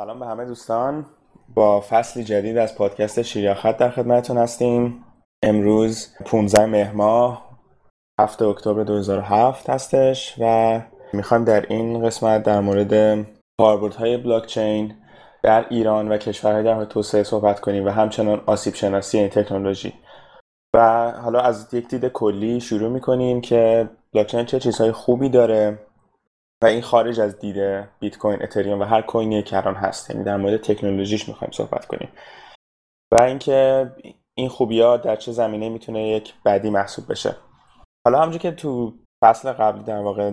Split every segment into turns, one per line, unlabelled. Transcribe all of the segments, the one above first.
سلام به همه دوستان. با فصلی جدید از پادکست شیریاخت در خدمتتون هستیم. امروز 15 مهر ماه 7 اکتبر 2007 هستش و می‌خوایم در این قسمت در مورد کاربردهای بلاکچین در ایران و کشورهای در توسعه صحبت کنیم و همچنان آسیب شناسی این تکنولوژی. و حالا از یک دید کلی شروع می‌کنیم که بلاکچین چه چیزهای خوبی داره و این خارج از دید بیت کوین اتریوم و هر کوینی که الان هست. یعنی در مورد تکنولوژیش می‌خوایم صحبت کنیم. و اینکه این خوبی ها در چه زمینه می‌تونه یک بدی محسوب بشه. حالا همونجور که تو فصل قبلی در واقع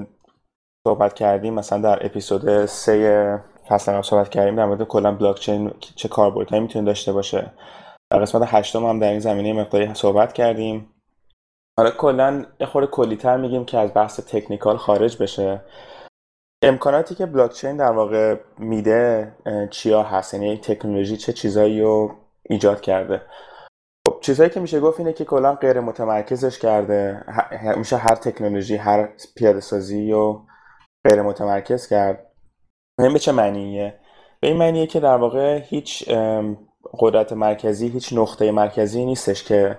صحبت کردیم مثلا در اپیزود سه فصل قبل صحبت کردیم در مورد کلا بلاک چین چه کاربردهایی می‌تونه داشته باشه. در قسمت هشتم هم در این زمینه مقداری صحبت کردیم. حالا کلا یه خورده کلیتر میگیم که از بحث تکنیکال خارج بشه. امکاناتی که بلاکچین در واقع میده چیا هست؟ یعنی تکنولوژی چه چیزایی رو ایجاد کرده؟ خب چیزهایی که میشه گفت اینه که کلا غیر متمرکزش کرده. میشه هر تکنولوژی هر پیاده سازی رو غیر متمرکز کرد. این به چه معنیه؟ به این معنیه که در واقع هیچ قدرت مرکزی هیچ نقطه مرکزی نیستش که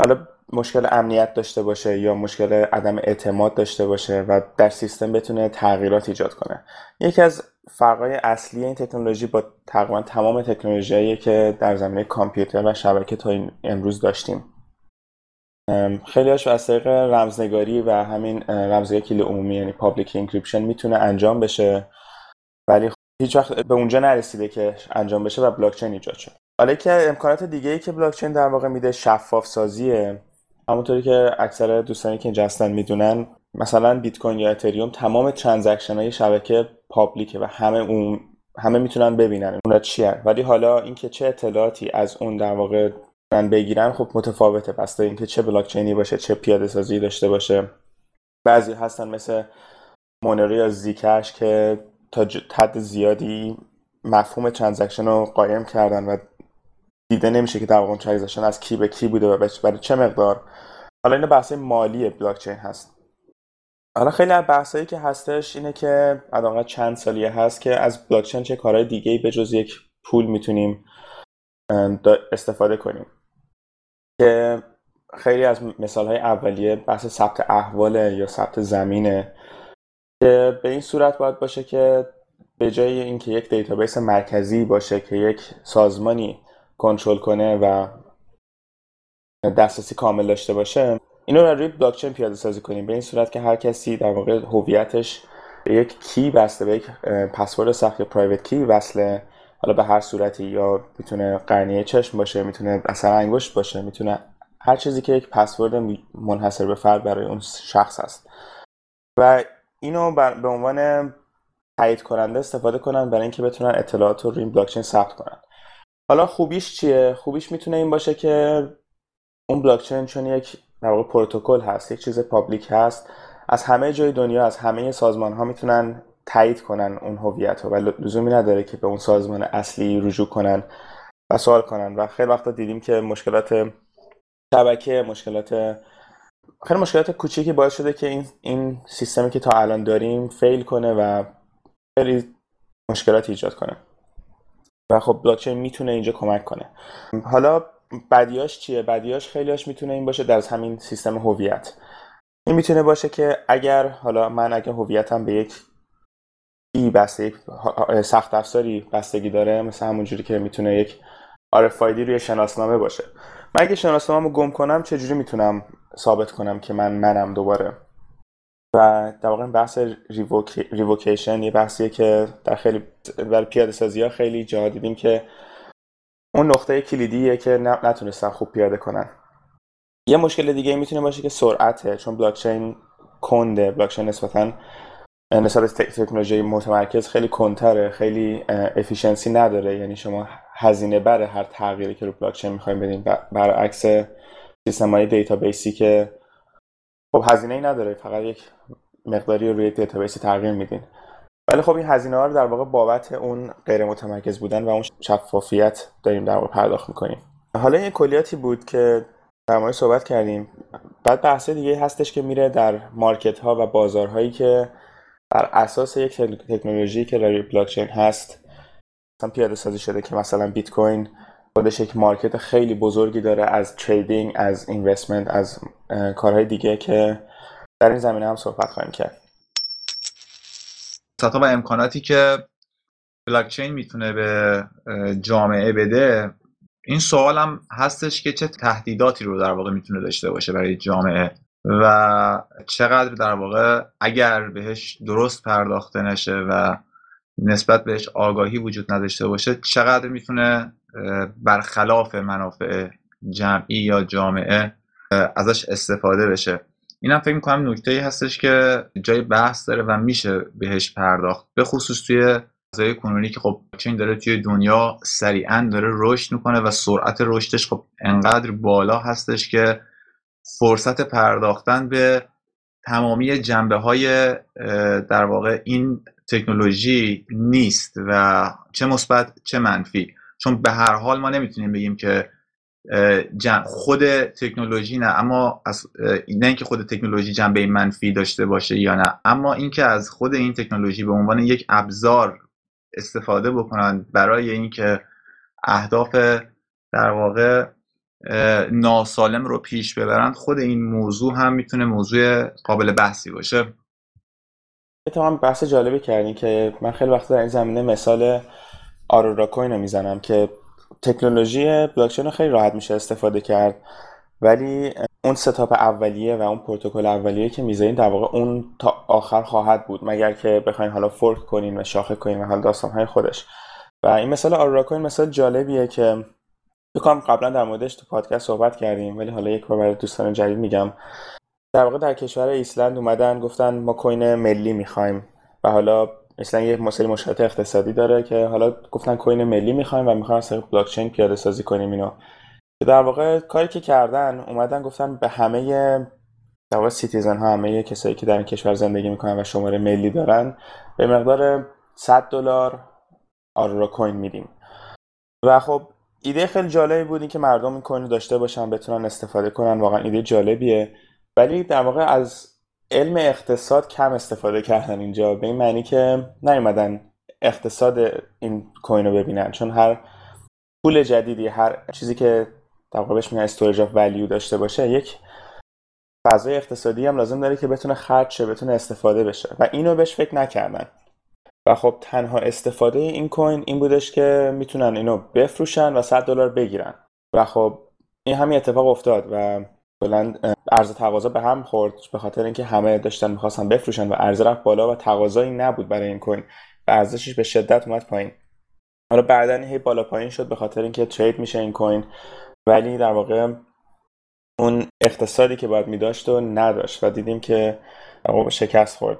حالا مشکل امنیت داشته باشه یا مشکل عدم اعتماد داشته باشه و در سیستم بتونه تغییرات ایجاد کنه. یکی از فرقای اصلی این تکنولوژی با تقریبا تمام تکنولوژیایی که در زمینه کامپیوتر و شبکه تا این امروز داشتیم. خیلی هاش از طریق رمزنگاری و همین رمزنگاری کلید عمومی یعنی public encryption می‌تونه انجام بشه. ولی هیچ وقت به اونجا نرسیده که انجام بشه و بلاکچین ایجاد شد حالا که امکانات دیگه ای که بلاکچین در واقع میده شفاف سازیه همونطوری که اکثر دوستانی که اینجا هستن می‌دونن مثلا بیت کوین یا اتریوم تمام transaction های شبکه public ه و همه اون همه می‌تونن ببینن اونا چی ولی حالا اینکه چه اطلاعاتی از اون در واقع من بگیرن خب متفاوته. پس اینکه چه بلاکچینی باشه چه پیاده سازی داشته باشه. بعضی هستن مثل Monero یا Zcash که تا حد زیادی مفهوم transaction رو قایم کردن و دیده نمیشه که در واقع transaction از کی به کی بوده و برای چه مقدار. حالا این بحث مالی بلاکچین هست. حالا خیلی از بحثایی که هستش اینه که حداقل چند سالیه هست که از بلاکچین چه کارهای دیگه ای به جز یک پول می‌تونیم استفاده کنیم. که خیلی از مثال های اولیه بحث ثبت احوال یا ثبت زمینه. که به این صورت باید باشه که به جای اینکه یک database مرکزی باشه که یک سازمانی کنترل کنه و دسترسی کامل داشته باشه اینو رو روی بلاکچین پیاده سازی کنیم. به این صورت که هر کسی در واقع هویتش به یک key بسته به یک پسورد سخت یا private key وصله. حالا به هر صورتی یا می‌تونه قرنیه چشم باشه می‌تونه اثر انگشت باشه می‌تونه هر چیزی که یک پسورد منحصر به فرد برای اون شخص هست. و اینو به عنوان تایید کننده استفاده کنن برای اینکه بتونن اطلاعات رو روی بلاکچین ثبت کنن. حالا خوبیش چیه؟ خوبیش می‌تونه این باشه که اون بلاکچین چون یک واقع پروتکل هست یک چیز پابلیک هست از همه جای دنیا از همه سازمان ها می‌تونن تایید کنن اون هویت رو و لزومی نداره که به اون سازمان اصلی رجوع کنن و سوال کنن. و خیلی وقتا دیدیم که مشکلات شبکه مشکلات خیلی مشکلات کوچیکی باعث شده که این این سیستمی که تا الان داریم فیل کنه و خیلی مشکلات ایجاد کنه. و خب بلاکچین می‌تونه اینجا کمک کنه. حالا بدیاش چیه؟ بدیاش خیلیاش می‌تونه این باشه در همین سیستم هویت. این می‌تونه باشه که اگر حالا من اگه هویتم به یک ای بسته سخت افزاری بستگی داره مثل همونجوری که می‌تونه یک RFID روی شناسنامه باشه. من اگه شناسنامه رو گم کنم چجوری می‌تونم ثابت کنم که من منم دوباره و در واقع بحث ریوکیشن یه بحثیه که در خیلی برای پیاده سازی ها خیلی جا دیدیم که اون نقطه کلیدیه که نتونستن خوب پیاده کنن. یه مشکل دیگه می‌تونه باشه که سرعته چون بلاکچین کنده. بلاکچین نسبتا نسبت تکنولوژی متمرکز خیلی کندتره خیلی efficiency نداره. یعنی شما هزینه بره هر تغییری که رو بلاکچین می‌خوایم بدین برعکس سیستم های database ی که خب هزینه ای نداره. فقط یک مقداری روی database ی تغییر میدین. ولی خب این هزینه ها رو در واقع بابت اون غیر متمرکز بودن و اون شفافیت داریم در واقع پرداخت می‌کنیم. حالا این کلیاتی بود که در مورد صحبت کردیم. بعد بحث دیگه هستش که میره در market ها و بازارهایی که بر اساس یک تکنولوژی که در بلاکچین هست پیاده سازی شده که مثلا بیت کوین خودش یک market خیلی بزرگی داره از trading از investment از کارهای دیگه که در این زمینه هم صحبت خواهیم کرد.
و امکاناتی که بلاکچین می‌تونه به جامعه بده این سوال هم هستش که چه تهدیداتی رو در واقع می‌تونه داشته باشه برای جامعه و چقدر در واقع اگر بهش درست پرداخته نشه و نسبت بهش آگاهی وجود نداشته باشه چقدر می‌تونه برخلاف منافع جمعی یا جامعه ازش استفاده بشه. اینم فکر می‌کنم نکته هستش که جای بحث داره و میشه بهش پرداخت. به خصوص توی فضای کنونی که خب چین داره توی دنیا سریعا داره رشد می‌کنه و سرعت رشدش خب انقدر بالا هستش که فرصت پرداختن به تمامی جنبه های در واقع این تکنولوژی نیست و چه مثبت چه منفی. چون به هر حال ما نمی‌تونیم بگیم که خود تکنولوژی نه. اما از نه اینکه خود تکنولوژی جنبه منفی داشته باشه یا نه اما اینکه از خود این تکنولوژی به عنوان یک ابزار استفاده بکنن برای اینکه اهداف در واقع ناسالم رو پیش ببرن خود این موضوع هم می‌تونه موضوع قابل بحثی باشه.
تو بحث جالبی کردین که من خیلی وقت در این زمینه مثال آرورا کوین رو می‌زنم که تکنولوژی بلاکچین رو خیلی راحت میشه استفاده کرد. ولی اون ستاپ اولیه و اون پروتکل اولیه که می‌ذارین در واقع اون تا آخر خواهد بود مگر که بخواین حالا فورک کنین و شاخه کنین و حالا های خودش. و این مثال Auroracoin مثال جالبیه که بکنم قبلا در موردش تو پادکست صحبت کردیم ولی حالا یک بار برای دوستان جدید میگم. در واقع در کشور ایسلند اومدن گفتن ما coin ملی می‌خوایم و حالا ایسلند یه مسئله مشکلات اقتصادی داره که حالا گفتن coin ملی می‌خوایم و می‌خوایم از بلاک چین پیاده سازی کنیم اینو. در واقع کاری که کردن اومدن گفتن به همه در citizen ها همه کسایی که در این کشور زندگی می‌کنن و شماره ملی دارن به مقدار 100 دلار Auroracoin میدیم. و خب ایده خیلی جالبی بود که مردم این coin داشته باشن بتونن استفاده کنن واقعا ایده جالبیه. ولی در واقع از علم اقتصاد کم استفاده کردن اینجا. به این معنی که نیومدن اقتصاد این coin رو ببینن. چون هر پول جدیدی هر چیزی که در بهش میگن storage of value داشته باشه یک فضای اقتصادی هم لازم داره که بتونه خرج شه بتونه استفاده بشه. و اینو بهش فکر نکردن. و خب تنها استفاده این کوین این بودش که می‌تونن اینو بفروشن و 100 دلار بگیرن. و خب این همین اتفاق افتاد و بلند ارز تقاضا به هم خورد به خاطر اینکه همه داشتن می‌خواستن بفروشن و عرضه رفت بالا و تقاضایی نبود برای این کوین. و ارزشش به شدت اومد پایین. حالا بعدا هی بالا پایین شد به خاطر اینکه ترید میشه این کوین. ولی در واقع اون اقتصادی که باید میداشت و نداشت و دیدیم که شکست خورد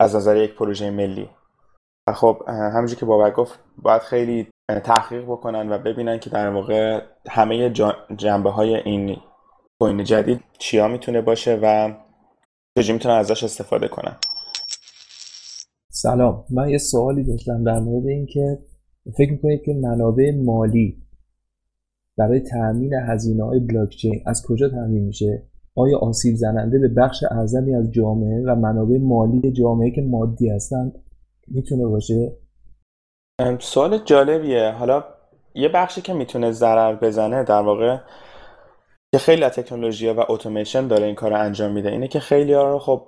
از نظر یک پروژه ملی. و خب همونجور که بابک گفت باید خیلی تحقیق بکنن و ببینن که در واقع همه جنبه های این کوین جدید چیا می‌تونه باشه و چجوری می‌تونن ازش استفاده کنن
سلام. من یه سوالی داشتم در مورد اینکه فکر می‌کنید که منابع مالی برای تأمین هزینه های بلاکچین از کجا تأمین میشه؟ آیا آسیب زننده به بخش اعظمی از جامعه و منابع مالی جامعه که مادی هستند می‌تونه باشه؟
سوال جالبیه. حالا یه بخشی که می‌تونه ضرر بزنه در واقع که خیلی از تکنولوژی و اتوماسیون داره این کار رو انجام میده اینه که خیلی ها رو خب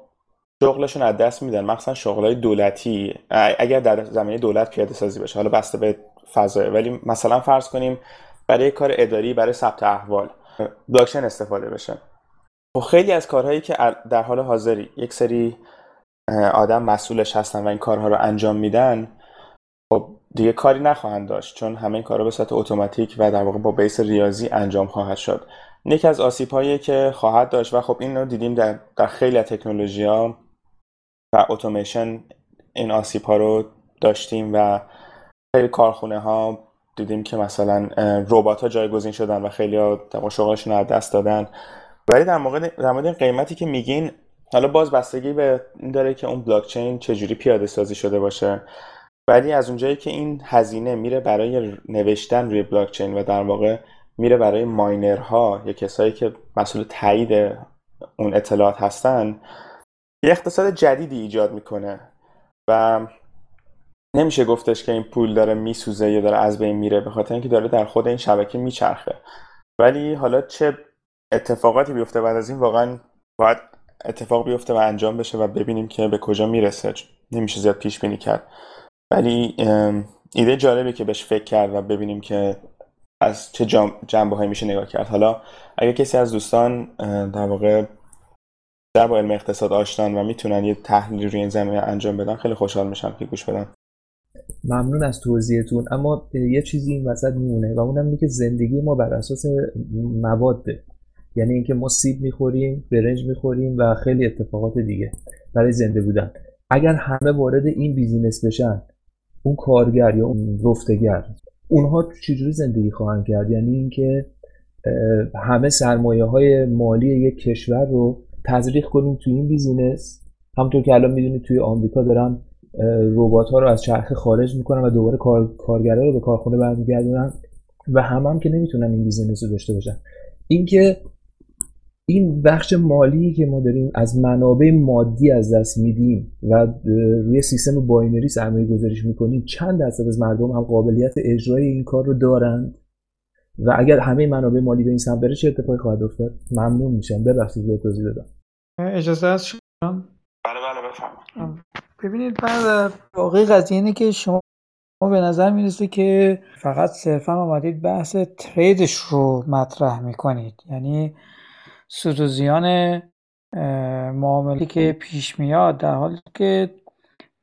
شغلشون از دست میدن. مخصوصا شغلای دولتی. اگر در زمینه دولت پیاده سازی بشه حالا بسته به فضای. ولی مثلا فرض کنیم برای کار اداری برای ثبت احوال بلاکچین استفاده بشه. خب خیلی از کارهایی که در حال حاضری یک سری آدم مسئولش هستن و این کارها رو انجام میدن خب دیگه کاری نخواهند داشت. چون همه این کارها به صورت اتوماتیک و در واقع با بیس ریاضی انجام خواهد شد. یکی از آسیب هایی که خواهد داشت و خب این رو دیدیم در, در خیلی از تکنولوژی ها و اتوماسیون این آسیب ها رو داشتیم و خیلی کارخونه ها دیدیم که مثلا ربات ها جایگزین شدن و خیلی ها شغلشون رو دست دادن. ولی در مورد در مورد قیمتی که میگین حالا باز بستگی به این داره که اون بلاک چین چجوری پیاده سازی شده باشه. ولی از اونجایی که این هزینه میره برای نوشتن روی بلاک چین و در واقع میره برای ماینرها یا کسایی که مسئول تایید اون اطلاعات هستن یه اقتصاد جدیدی ایجاد می‌کنه و نمیشه گفتش که این پول داره میسوزه یا داره از بین میره به خاطر اینکه داره در خود این شبکه میچرخه. ولی حالا چه اتفاقاتی بیفته بعد از این واقعا باید اتفاق بیفته و انجام بشه و ببینیم که به کجا می‌رسه. نمیشه زیاد پیش بینی کرد. ولی ایده جالبی که بهش فکر کرد و ببینیم که از چه جنبه هایی میشه نگاه کرد. حالا اگر کسی از دوستان در واقع در با علم اقتصاد آشنان و می‌تونن یه تحلیلی روی این زمینه انجام بدن خیلی خوشحال میشم که گوش بدن.
ممنون از توضیحتون. اما یه چیزی این وسط میمونه و اونم اینه که زندگی ما بر اساس مواده یعنی اینکه ما سیب می‌خوریم برنج می‌خوریم و خیلی اتفاقات دیگه برای زنده بودن. اگر همه وارد این بیزینس بشن اون کارگر یا اون رفتگر اونها چجوری زندگی خواهند کرد؟ یعنی اینکه همه سرمایه های مالی یک کشور رو تزریق کنیم توی این business. همونطور که الان می‌دونید توی آمریکا دارن ربات ها رو از چرخه خارج می‌کنن و دوباره کار، کارگرا رو به کارخونه برمیگردونن و هم هم که نمی‌تونن این business رو داشته باشن. اینکه این بخش مالی که ما داریم از منابع مادی از دست میدیم و روی سیستم باینری سرمایه گذاریش می‌کنیم چند درصد از مردم هم قابلیت اجرای این کار رو دارند. و اگر همه منابع مالی به این سمت بره چه اتفاقی خواهد افتاد؟ ممنون میشم. ببخشید به توضیح دادم.
اجازه هست شما؟
بله بله بفرمایید.
ببینید بعد واقعی قضیه اینه که شما به نظر می‌رسه که فقط صرفا آمدید بحث تریدش رو مطرح می‌کنید. یعنی سود و زیان معامله که پیش میاد در حالی که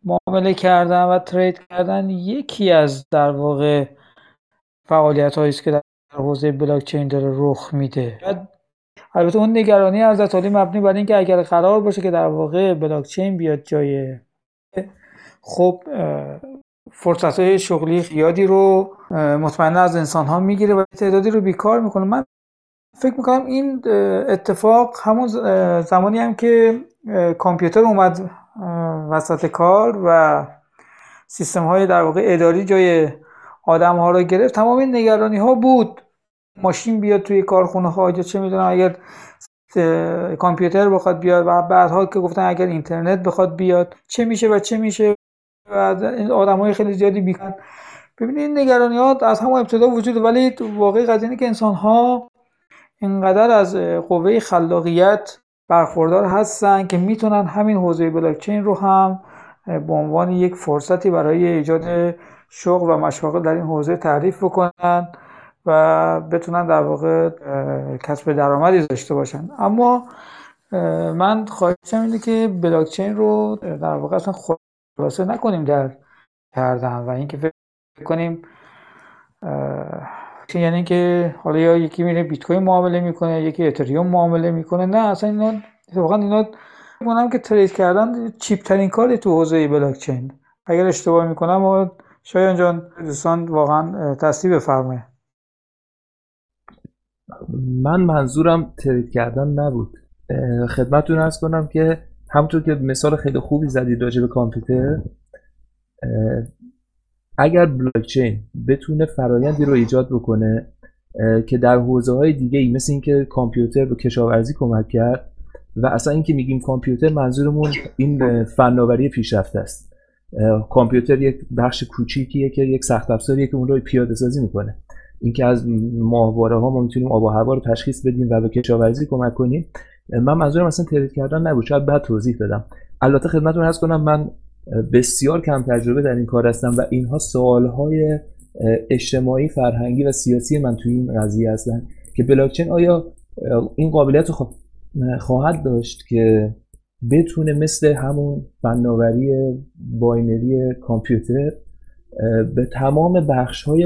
معامله کردن و ترید کردن یکی از در واقع فعالیت است که در حوزه بلاکچین داره رخ میده. البته اون نگرانی از علی مبنی بر اینکه اگر قرار باشه که در واقع بلاکچین بیاد جای خب فرصت های شغلی زیادی رو مطمئنا از انسان ها می‌گیره و تعدادی رو بیکار می‌کنه. من فکر می‌کنم این اتفاق همون زمانی هم که کامپیوتر اومد وسط کار و سیستم های در واقع اداری جای آدم ها رو گرفت تمام این نگرانی ها بود. ماشین بیاد توی کارخونه ها یا چه می‌دونم اگر کامپیوتر بخواد بیاد و بعدها که گفتن اگر اینترنت بخواد بیاد چه میشه و چه میشه و آدم های خیلی زیادی بیکن. ببینید این نگرانی ها از همون ابتدا وجود ولی واقعی قضیه که انسان ها اینقدر از قوه خلاقیت برخوردار هستن که می‌تونن همین حوزه بلاکچین رو هم به عنوان یک فرصتی برای ایجاد شغل و مشاغل در این حوزه تعریف بکنن و بتونن در واقع کسب درآمدی داشته باشن. اما من خواهشم اینه که بلاکچین رو در واقع اصلا خلاصه نکنیم در کردن و اینکه فکر کنیم یعنی که حالا یا یکی میره بیت کوین معامله می‌کنه یکی اتریوم معامله می‌کنه. نه اصلا اینا واقعا اینا میگم که ترید کردن چیپ ترین کاری تو حوزه بلاک چین اگر اشتباه می‌کنم و شایان جان دوستان واقعا تصدیق بفرمایید.
من منظورم ترید کردن نبود. خدمتتون ارز کنم که همونطور که مثال خیلی خوبی زدید راجع به کامپیوتر اگر بلاکچین بتونه فرایندی رو ایجاد بکنه که در حوزه های دیگه ای مثل اینکه کامپیوتر به کشاورزی کمک کرد و اصلا اینکه میگیم کامپیوتر منظورمون این فناوری پیشرفته است. کامپیوتر یک بخش کوچیکیه که یک سخت افزاریه که اون رو پیاده سازی می‌کنه. اینکه از ماهواره ها ما می‌تونیم آب و هوا رو تشخیص بدیم و به کشاورزی کمک کنیم. من منظورم اصلا ترید کردن نبود. شاید بعد توضیح دادم البته خدمتتون هست کنم من بسیار کم تجربه در این کار هستم و اینها سوالهای اجتماعی فرهنگی و سیاسی من توی این قضیه هستن که بلاکچین آیا این قابلیت خواهد داشت که بتونه مثل همون فناوری باینری کامپیوتر به تمام بخش های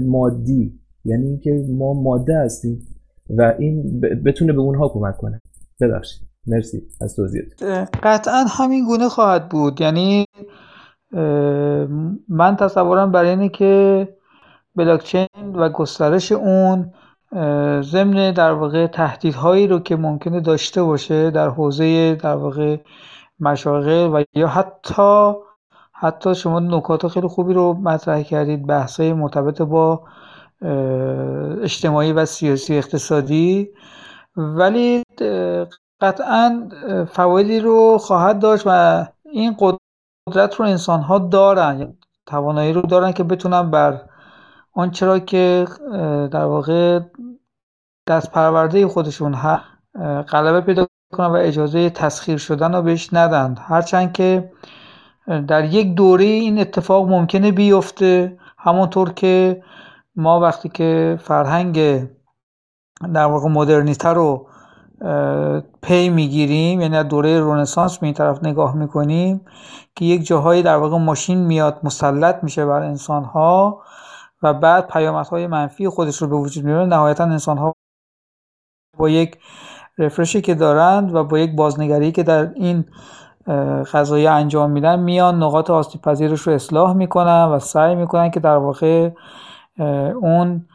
مادی یعنی اینکه ما ماده هستیم و این بتونه به اونها کمک کنه. ببخشید. مرسی. از توضیحت.
قطعا همین گونه خواهد بود. یعنی من تصورم برای اینه که بلاکچین و گسترش اون ضمن در واقع تهدیدهایی رو که ممکنه داشته باشه در حوزه در واقع مشاغل و یا حتی حتی شما نکات خیلی خوبی رو مطرح کردید بحثای مرتبط با اجتماعی و سیاسی اقتصادی. ولی قطعا فوایدی رو خواهد داشت و این قدرت رو انسان ها دارن توانایی رو دارن که بتونن بر آنچه را که در واقع دست پرورده خودشون غلبه پیدا کنن و اجازه تسخیر شدن رو بهش ندن. هرچند که در یک دوره این اتفاق ممکنه بیفته. همونطور که ما وقتی که فرهنگ در واقع مدرنیته رو پی می‌گیریم یعنی از دوره رونسانس به این طرف نگاه می‌کنیم که یک جاهایی در واقع ماشین میاد مسلط میشه بر انسان ها و بعد پیامدهای منفی خودش رو به وجود میاره. نهایتا انسان ها با یک رفرشی که دارند و با یک بازنگری که در این قضایی انجام میدن میان نقاط آسیب پذیرش رو اصلاح می‌کنن و سعی می‌کنن که در واقع اون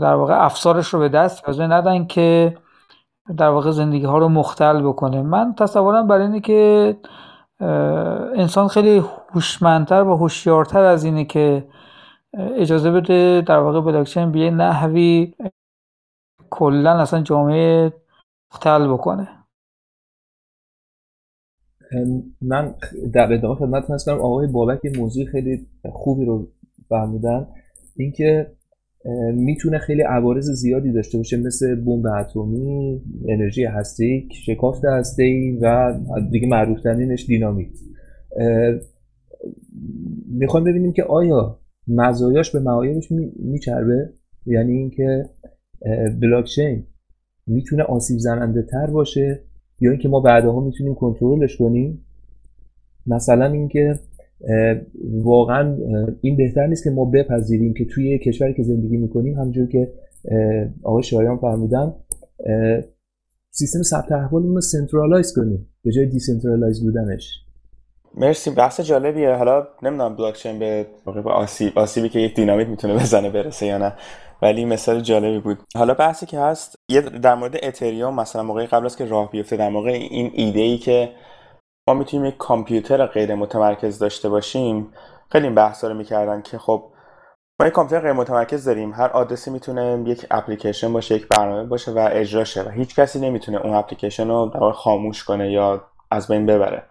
در واقع افسارش رو به دست ندن که در واقع زندگی ها رو مختل بکنه. من تصورم برای اینه که انسان خیلی هوشمندتر و هوشیارتر از اینه که اجازه بده در واقع بلاکچین به نحوی کلا اصلا جامعه مختل بکنه.
من در ادامه خدمت کنم آقای بابک موضوع خیلی خوبی رو فرمودن اینکه می‌تونه خیلی عوارض زیادی داشته باشه مثل بمب اتمی انرژی هسته شکافت هسته و دیگه معروف ترینش دینامیت. می‌خوایم ببینیم که آیا مزایاش به معایبش میچربه؟ یعنی اینکه بلاکچین می‌تونه آسیب زننده تر باشه یا اینکه ما بعدها می‌تونیم کنترلش کنیم؟ مثلا اینکه واقعا این بهتر نیست که ما بپذیریم که توی کشوری که زندگی می‌کنیم همجور که آقای شایان فرمودن سیستم ثبت احوالمون رو centralize کنیم به جای decentralize بودنش.
مرسی. بحث جالبیه. حالا نمی‌دونم بلاکچین به آسیب آسیبی که یک دینامیت می‌تونه بزنه برسه یا نه ولی مثال جالبی بود. حالا بحثی که هست یه در مورد اتریوم مثلا موقعی قبل از که راه بیفته در موقع این ایده ای که ما می‌تونیم یک کامپیوتر غیر متمرکز داشته باشیم. خیلی این بحثا رو می‌کردن که خب ما یک کامپیوتر غیر متمرکز داریم. هر آدرسی می‌تونه یک اپلیکیشن باشه یک برنامه باشه و اجرا شه و هیچ کسی نمی‌تونه اون اپلیکیشن رو در خاموش کنه یا از بین ببره.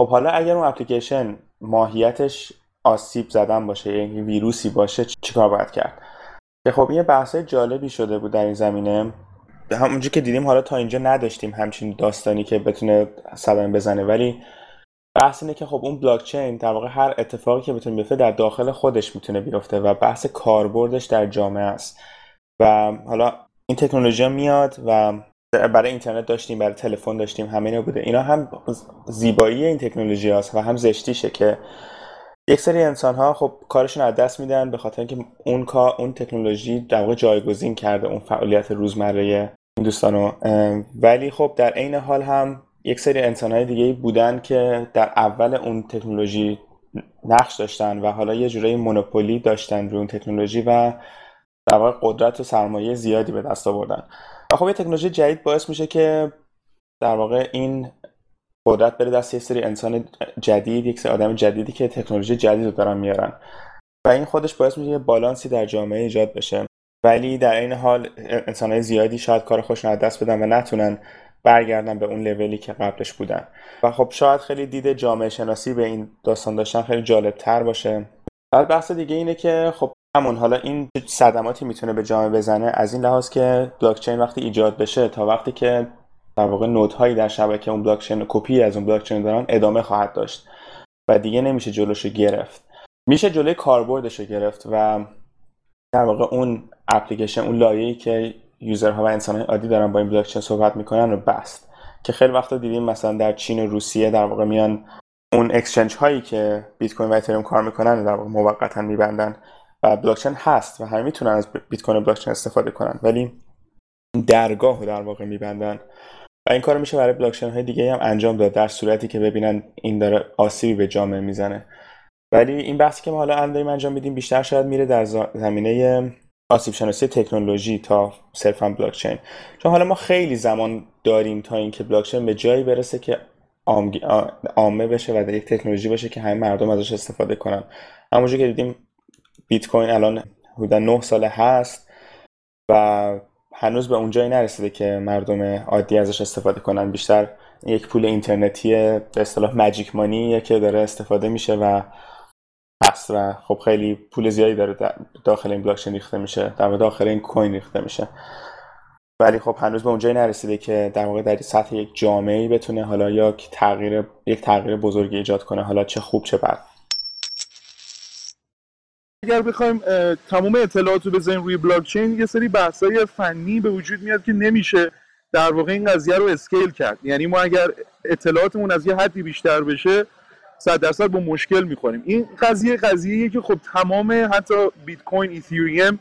خب حالا اگر اون اپلیکیشن ماهیتش آسیب زدن باشه یعنی ویروسی باشه چیکار باید کرد؟ که خب این بحث جالبی شده بود در این زمینه. همونجور که دیدیم حالا تا اینجا نداشتیم همچین داستانی که بتونه صدمه بزنه. ولی بحث اینه که خب اون بلاکچین در واقع هر اتفاقی که بتونه بیفته در داخل خودش می‌تونه بیفته و بحث کاربردش در جامعه است. و حالا این تکنولوژی میاد و برای اینترنت داشتیم برای تلفن داشتیم همه اینا بوده. اینا هم زیبایی این تکنولوژی هست و هم زشتیشه که یک سری انسان ها خب کارشون از دست میدن به خاطر اینکه اون کار اون تکنولوژی در واقع جایگزین کرده اون فعالیت روزمره این دوستانو ولی خب در عین حال هم یک سری انسان های دیگه بودن که در اول اون تکنولوژی نقش داشتن و حالا یه جورایی مونوپولی داشتن روی اون تکنولوژی و در واقع قدرت و سرمایه زیادی به دست آوردن. و خب یه تکنولوژی جدید باعث میشه که در واقع این قدرت بره دست یه سری انسان جدید یک سری آدم جدیدی که تکنولوژی جدید رو دارن میارن. و این خودش باعث میشه یه بالانسی در جامعه ایجاد بشه. ولی در این حال انسانهای زیادی شاید کار خوش از دست بدن و نتونن برگردن به اون لولی که قبلش بودن. و خب شاید خیلی دید جامعه شناسی به این داستان داشتن خیلی جالب تر باشه. بعد بحث دیگه اینه که خب همون حالا این صدماتی می‌تونه به جامعه بزنه از این لحاظ که بلاکچین وقتی ایجاد بشه تا وقتی که در واقع نودهایی در شبکه اون بلاکچین کپی از اون بلاکچین دارن ادامه خواهد داشت. و دیگه نمیشه جلوشو گرفت. میشه جلوی کاربردش گرفت و در واقع اون اپلیکیشن اون لایه‌ای که یوزرها و انسانهای عادی دارن با این بلاکچین صحبت می‌کنن رو بست. که خیلی وقتا دیدیم مثلا در چین و روسیه در واقع میان اون اکسچنج هایی که بیت کوین و اتریوم کار می‌کنن در واقع موقتا میبندن و بلاکچین هست و همه می‌تونن از بیت کوین و بلاکچین استفاده کنن. ولی درگاه رو در واقع میبندن. و این کار میشه برای بلاکچین های دیگه هم انجام داد در صورتی که ببینن این داره آسیبی به جامعه می‌زنه. ولی این بحثی که ما حالا داریم انجام میدیم بیشتر شاید میره در زمینه آسیب شناسی تکنولوژی تا صرفا بلاکچین. چون حالا ما خیلی زمان داریم تا اینکه بلاکچین به جایی برسه که عامه بشه و در یک تکنولوژی باشه که همه مردم ازش استفاده کنن. همونجور که دیدیم بیت کوین الان حدود 9 ساله هست و هنوز به اونجایی نرسیده که مردم عادی ازش استفاده کنن. بیشتر یک پول اینترنتی به اصطلاح ماجیک مانی که داره استفاده میشه و هست و خب خیلی پول زیادی داره داخل این بلاکچین ریخته میشه. در داخل این کوین ریخته میشه. ولی خب هنوز به اونجایی نرسیده که در واقع در سطح یک جامعه بتونه حالا یا تغییر یک تغییر بزرگی ایجاد کنه. حالا چه خوب چه بد.
اگر بخوایم تمام اطلاعات رو بزنیم روی بلاکچین یه سری بحثای فنی به وجود میاد که نمیشه در واقع این قضیه رو scale کرد. یعنی ما اگر اطلاعاتمون از یه حدی بیشتر بشه صد درصد با مشکل می‌خوریم. این قضیه قضیه که خب تمام حتی بیت کوین ایتریوم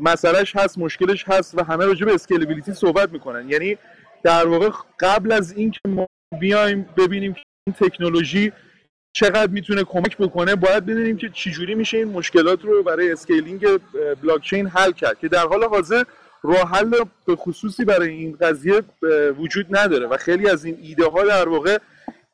مسئلهش هست مشکلش هست و همه راجع به scalability صحبت می‌کنن. یعنی در واقع قبل از اینکه ما بیایم ببینیم که این تکنولوژی چقدر می‌تونه کمک بکنه باید ببینیم که چجوری میشه این مشکلات رو برای scaling بلاکچین حل کرد. که در حال حاضر راه حل به خصوصی برای این قضیه وجود نداره و خیلی از این ایده ها در واقع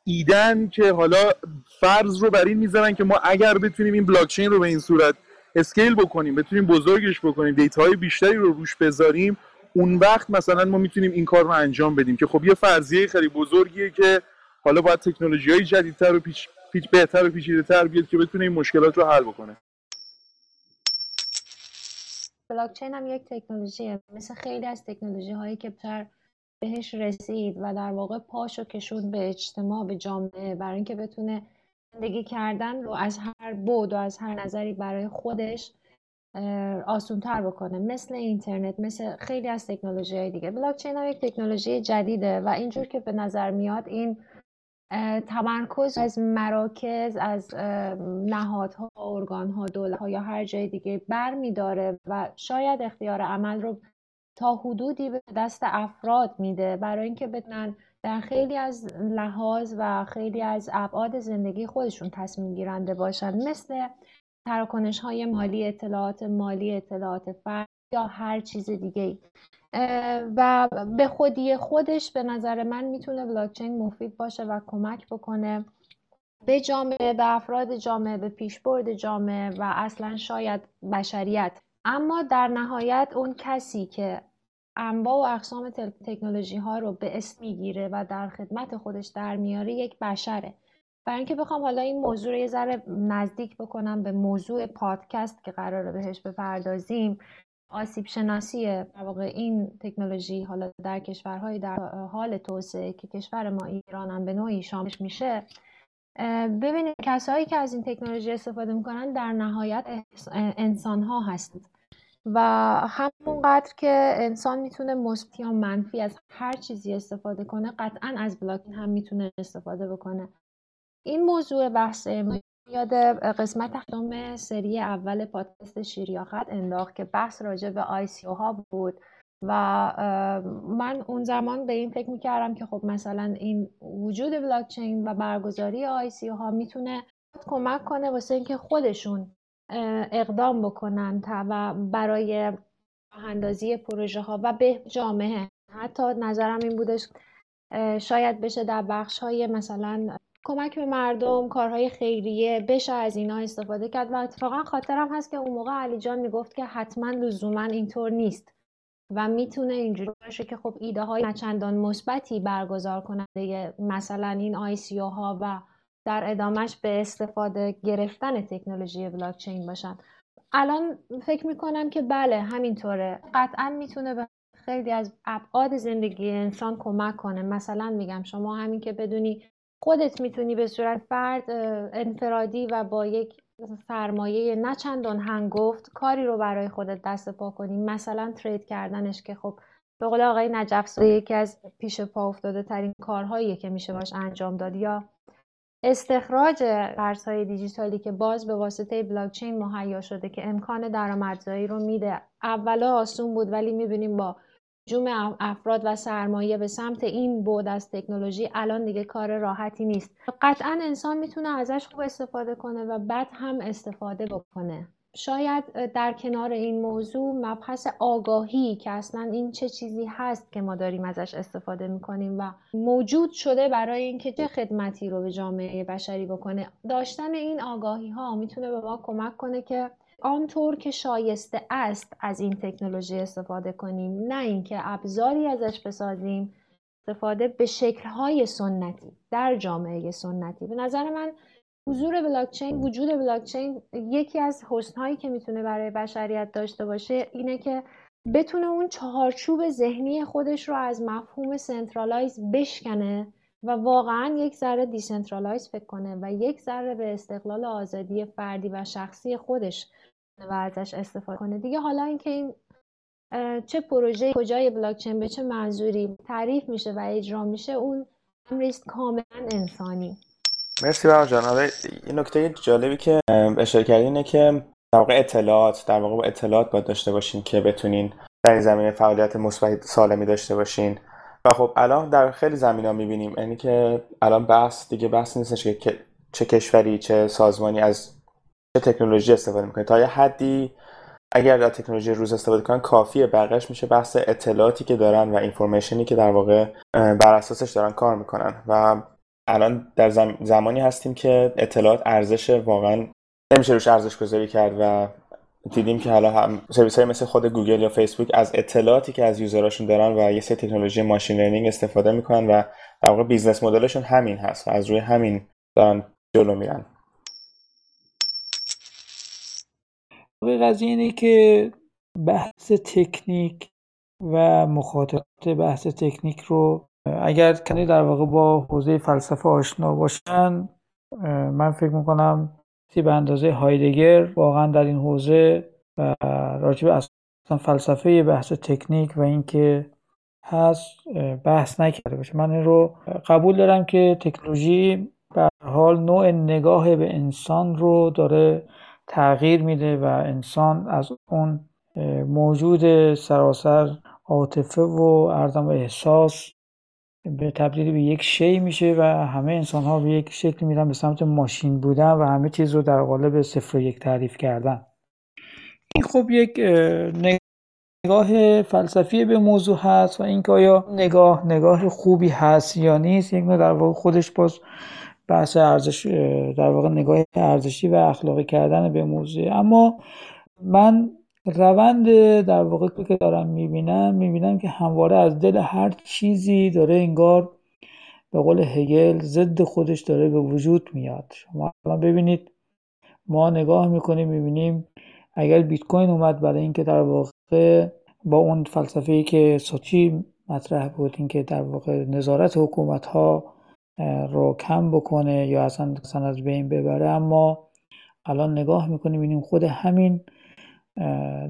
ایدن که حالا فرض رو بر این می‌ذارن که ما اگر بتونیم این بلاکچین رو به این صورت scale بکنیم بتونیم بزرگش بکنیم data های بیشتری رو روش بذاریم اون وقت مثلا ما می‌تونیم این کار رو انجام بدیم که خب یه فرضیه خیلی بزرگیه که حالا باید تکنولوژی های جدیدتر و پیچ, پیچ بهتر و پیچیده تر بیاد که بتونه این مشکلات رو حل بکنه.
بلاکچین هم یک تکنولوژیه مثل خیلی از تکنولوژی هایی که بتر بهش رسید و در واقع پاشو کشون به اجتماع به جامعه برای اینکه بتونه زندگی کردن رو از هر بود و از هر نظری برای خودش تر بکنه. مثل اینترنت مثل خیلی از تکنولوژی های دیگه. بلاکچین هم یک تکنولوژی جدیده و اینجور که به نظر میاد این تمرکز از مراکز از نهادها ارگانها ها یا هر جای دیگه بر میداره و شاید اختیار عمل رو تا حدودی به دست افراد میده. برای اینکه بتونن در خیلی از لحاظ و خیلی از ابعاد زندگی خودشون تصمیم گیرنده باشن مثل تراکنش های مالی اطلاعات مالی اطلاعات فرد یا هر چیز دیگه و به خودی خودش به نظر من می‌تونه بلاکچین مفید باشه و کمک بکنه به جامعه به افراد جامعه به پیشبرد جامعه و اصلا شاید بشریت اما در نهایت اون کسی که انواع و اقسام تکنولوژی ها رو به اسم می‌گیره و در خدمت خودش در میاره یک بشره. برای اینکه بخوام حالا این موضوع رو یه ذره نزدیک بکنم به موضوع پادکست که قراره بهش بپردازیم آسیب شناسی واقع این تکنولوژی حالا در کشورهای در حال توسعه که کشور ما ایران هم به نوعی شامل میشه ببینید کسایی که از این تکنولوژی استفاده می‌کنن در نهایت انسان ها هستند. و همونقدر که انسان می‌تونه مثبت یا منفی از هر چیزی استفاده کنه قطعا از بلاکین هم می‌تونه استفاده بکنه. این موضوع بحث یاد قسمت هفتم سری اول پادکست شیریاخت انداخت که بحث راجع به آی سی ها بود و من اون زمان به این فکر می‌کردم که خب مثلا این وجود بلاکچین و برگزاری آی سی ها می‌تونه کمک کنه واسه اینکه خودشون اقدام بکنن و برای اندازی پروژه ها و به جامعه. حتی نظرم این بودش شاید بشه در بخش های مثلا کمک به مردم کارهای خیریه بشه از اینا استفاده کرد. و اتفاقا خاطرم هست که اون موقع علی جان می‌گفت که حتما لزوما اینطور نیست و می‌تونه اینجوری باشه که خب ایده های نچندان مثبتی برگزار کننده مثلا این آی سی ها و در ادامهش به استفاده گرفتن تکنولوژی بلاکچین باشن. الان فکر می‌کنم که بله همینطوره. قطعا می‌تونه به خیلی از ابعاد زندگی انسان کمک کنه. مثلا میگم شما همین که بدونی خودت می‌تونی به صورت فرد انفرادی و با یک سرمایه نه چندان هنگفت کاری رو برای خودت دست پا کنی. مثلا ترید کردنش که خب به قول آقای نجف یکی از پیش پا افتاده ترین کارهایی که میشه باش انجام داد. یا استخراج ارزهای دیجیتالی که باز به واسطه بلاکچین مهیا شده که امکان درآمدزایی رو میده. اولا آسون بود ولی می‌بینیم با جوم افراد و سرمایه به سمت این بود از تکنولوژی الان دیگه کار راحتی نیست. قطعا انسان می‌تونه ازش خوب استفاده کنه و بعد هم استفاده بکنه. شاید در کنار این موضوع مبحث آگاهی که اصلا این چه چیزی هست که ما داریم ازش استفاده می‌کنیم و موجود شده برای اینکه چه خدمتی رو به جامعه بشری بکنه. داشتن این آگاهی ها می‌تونه به ما کمک کنه که آنطور که شایسته است از این تکنولوژی استفاده کنیم. نه اینکه ابزاری ازش بسازیم استفاده به شکلهای سنتی در جامعه سنتی. به نظر من حضور بلاکچین وجود بلاکچین یکی از حسنهایی که می‌تونه برای بشریت داشته باشه اینه که بتونه اون چهارچوب ذهنی خودش رو از مفهوم centralize بشکنه و واقعا یک ذره decentralize فکر کنه و یک ذره به استقلال آزادی فردی و شخصی خودش و ازش استفاده کنه. دیگه حالا اینکه این چه پروژه کجای بلاکچین به چه منظوری تعریف میشه و اجرا میشه اون امریست کاملا انسانی.
مرسی بابا جان. آره این نکته جالبی که اشاره کردی اینه که در واقع اطلاعات در واقع اطلاعات باید داشته باشین که بتونین در این زمینه فعالیت مثبت سالمی داشته باشین. و خب الان در خیلی زمین ها می‌بینیم یعنی که الان بحث دیگه بحث نیستش که چه کشوری چه سازمانی از چه تکنولوژی استفاده می‌کنه. تا یه حدی اگر در تکنولوژی روز استفاده کنن کافیه. بقیش میشه بحث اطلاعاتی که دارن و information ی که در واقع بر اساسش دارن کار می‌کنن. و الان در زمانی هستیم که اطلاعات ارزش واقعا نمیشه روش ارزش گذاری کرد و دیدیم که حالا هم سرویس های مثل خود گوگل یا فیسبوک از اطلاعاتی که از user اشون دارن و یه سری تکنولوژی machine learning استفاده می‌کنن و در واقع business model شون همین هست و از روی همین دارن جلو میرن.
قضیه اینه که بحث تکنیک و مخاطرات بحث تکنیک رو اگر کسی در واقع با حوزه فلسفه آشنا باشن من فکر می‌کنم به اندازه هایدگر واقعا در این حوزه و راجع به اصلا فلسفه بحث تکنیک و اینکه هست بحث نکرده باشه. من این رو قبول دارم که تکنولوژی به حال نوع نگاه به انسان رو داره تغییر میده و انسان از اون موجود سراسر عاطفه و ارزم احساس به تبدیل به یک شی میشه و همه انسان ها به یک شکل میرن به سمت ماشین بودن و همه چیز رو در قالب صفر و یک تعریف کردن. این خب یک نگاه فلسفی به موضوع هست و اینکه آیا نگاه نگاه خوبی هست یا نیست یک در واقع خودش باز بحث ارزش در واقع نگاه ارزشی و اخلاقی کردن به موضوع. اما من روند در واقع که دارم می‌بینم می‌بینم که همواره از دل هر چیزی داره انگار به قول هگل ضد خودش داره به وجود میاد. شما الان ببینید ما نگاه می‌کنیم می‌بینیم اگر بیت کوین اومد برای اینکه در واقع با اون فلسفه که سوچی مطرح بود اینکه در واقع نظارت حکومت ها رو کم بکنه یا اصلا از بین ببره اما الان نگاه می‌کنیم ببینیم خود همین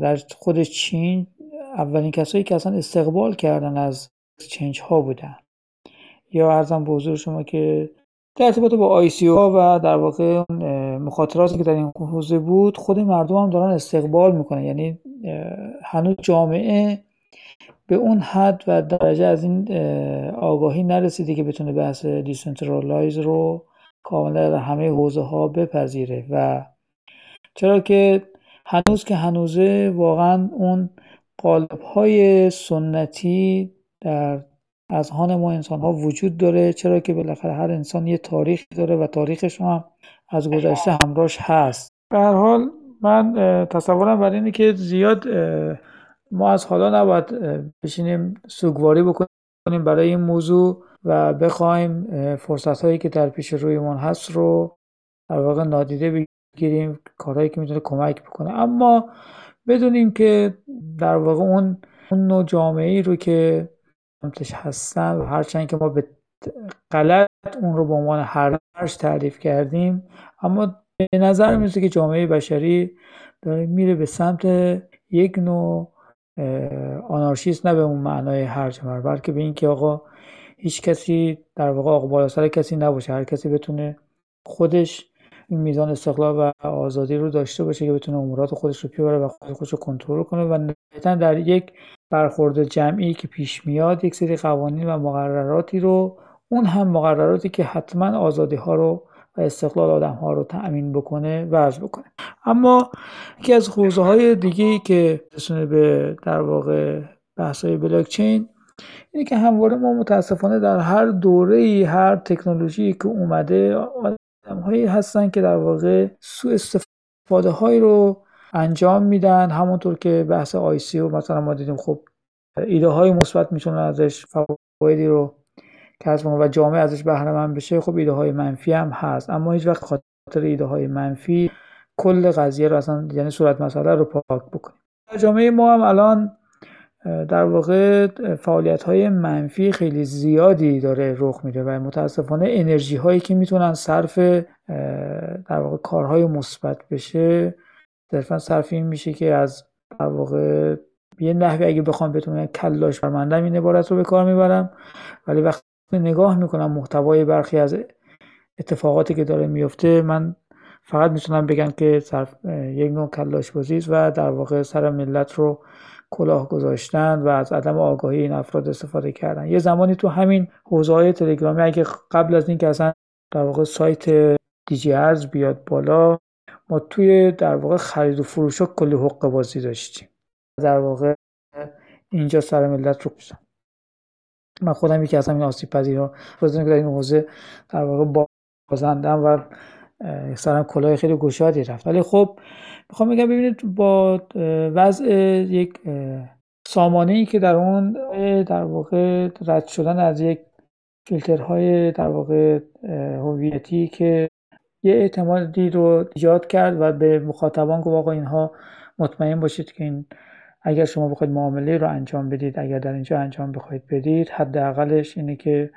در خود چین اولین کسایی که اصلا استقبال کردن از چنج ها بودن. یا ارزم به حضور شما که در ارتباط با ICO ها و در واقع مخاطراتی که در این حوزه بود خود مردم هم دارن استقبال می‌کنن. یعنی هنوز جامعه به اون حد و درجه از این آگاهی نرسیده که بتونه بحث decentralize رو کاملا در همه حوزه ها بپذیره. و چرا که هنوز که هنوزه واقعا اون قالب های سنتی در اذهان ما انسان ها وجود داره چرا که بالاخره هر انسان یه تاریخ داره و تاریخش هم از گذشته همراهش هست. به هر حال من تصورم بر اینه که زیاد ما از حالا نباید بشینیم سوگواری بکنیم برای این موضوع و بخوایم فرصت هایی که در پیش رویمون هست رو در واقع نادیده بگیریم کارهایی که می‌تونه کمک بکنه. اما بدونیم که در واقع اون اون نوع جامعه ای رو که سمتش هستن و هرچند که ما به غلط اون رو به عنوان هرش تعریف کردیم اما به نظر می‌رسه که جامعه بشری داره میره به سمت یک نوع آنارشیست نه به اون معنای هرج بلکه به اینکه آقا هیچ کسی در واقع آقا بالا سر کسی نباشه. هر کسی بتونه خودش این میزان استقلال و آزادی رو داشته باشه که بتونه امورات خودش رو پیبره و خودش رو کنترل کنه و نهایتا در یک برخورد جمعی که پیش میاد یک سری قوانین و مقرراتی رو اون هم مقرراتی که حتما آزادی ها رو و استقلال آدم ها رو تأمین بکنه وضع بکنه. اما یکی از حوزه های دیگه که رسونه به در واقع بحث های بلاکچین اینه که همواره ما متاسفانه در هر دوره هر تکنولوژی که اومده هایی هستن که در واقع سوء استفاده هایی رو انجام میدن. همونطور که بحث آی سی و مثلا ما دیدیم خب ایده های مثبت می‌تونن ازش فوایدی رو کسب و جامعه ازش بهره مند بشه. خب ایده های منفی هم هست. اما هیچ وقت خاطر ایده های منفی کل قضیه رو اصلا یعنی صورت مسئله رو پاک بکنیم. جامعه ما هم الان در واقع فعالیت های منفی خیلی زیادی داره رخ میده و متاسفانه انرژی هایی که می‌تونن صرف در واقع کارهای مثبت بشه صرفا صرف این میشه که از در واقع یه نحوی اگه بخوام بتونم کلاش برمندم این عبارت رو به کار می‌برم. ولی وقتی نگاه می‌کنم محتوای برخی از اتفاقاتی که داره میفته من فقط می‌تونم بگم که صرف یک نوع کلاش بازی و در واقع سر ملت رو کلاه گذاشتن و از عدم آگاهی این افراد استفاده کردن. یه زمانی تو همین حوزه های تلگرامی اگه قبل از اینکه اصلا در واقع سایت دیجی ارز بیاد بالا ما توی در واقع خرید و فروش ها کلی حق بازی داشتیم. در واقع اینجا سر ملت رو بزن من خودم یکی از همین آسیب پذیران که در این حوزه در واقع بازندم و سرم کلاه خیلی گشادی رفت. ولی خب می‌خوام بگم ببینید با وضع یک سامانه ای که در اون در واقع رد شدن از یک فیلترهای در واقع هویتی که یه اعتمادی رو ایجاد کرد و به مخاطبان گفت آقا اینها مطمئن باشید که این اگر شما بخواید معامله رو انجام بدید اگر در اینجا انجام بخواید بدید حداقلش اینه که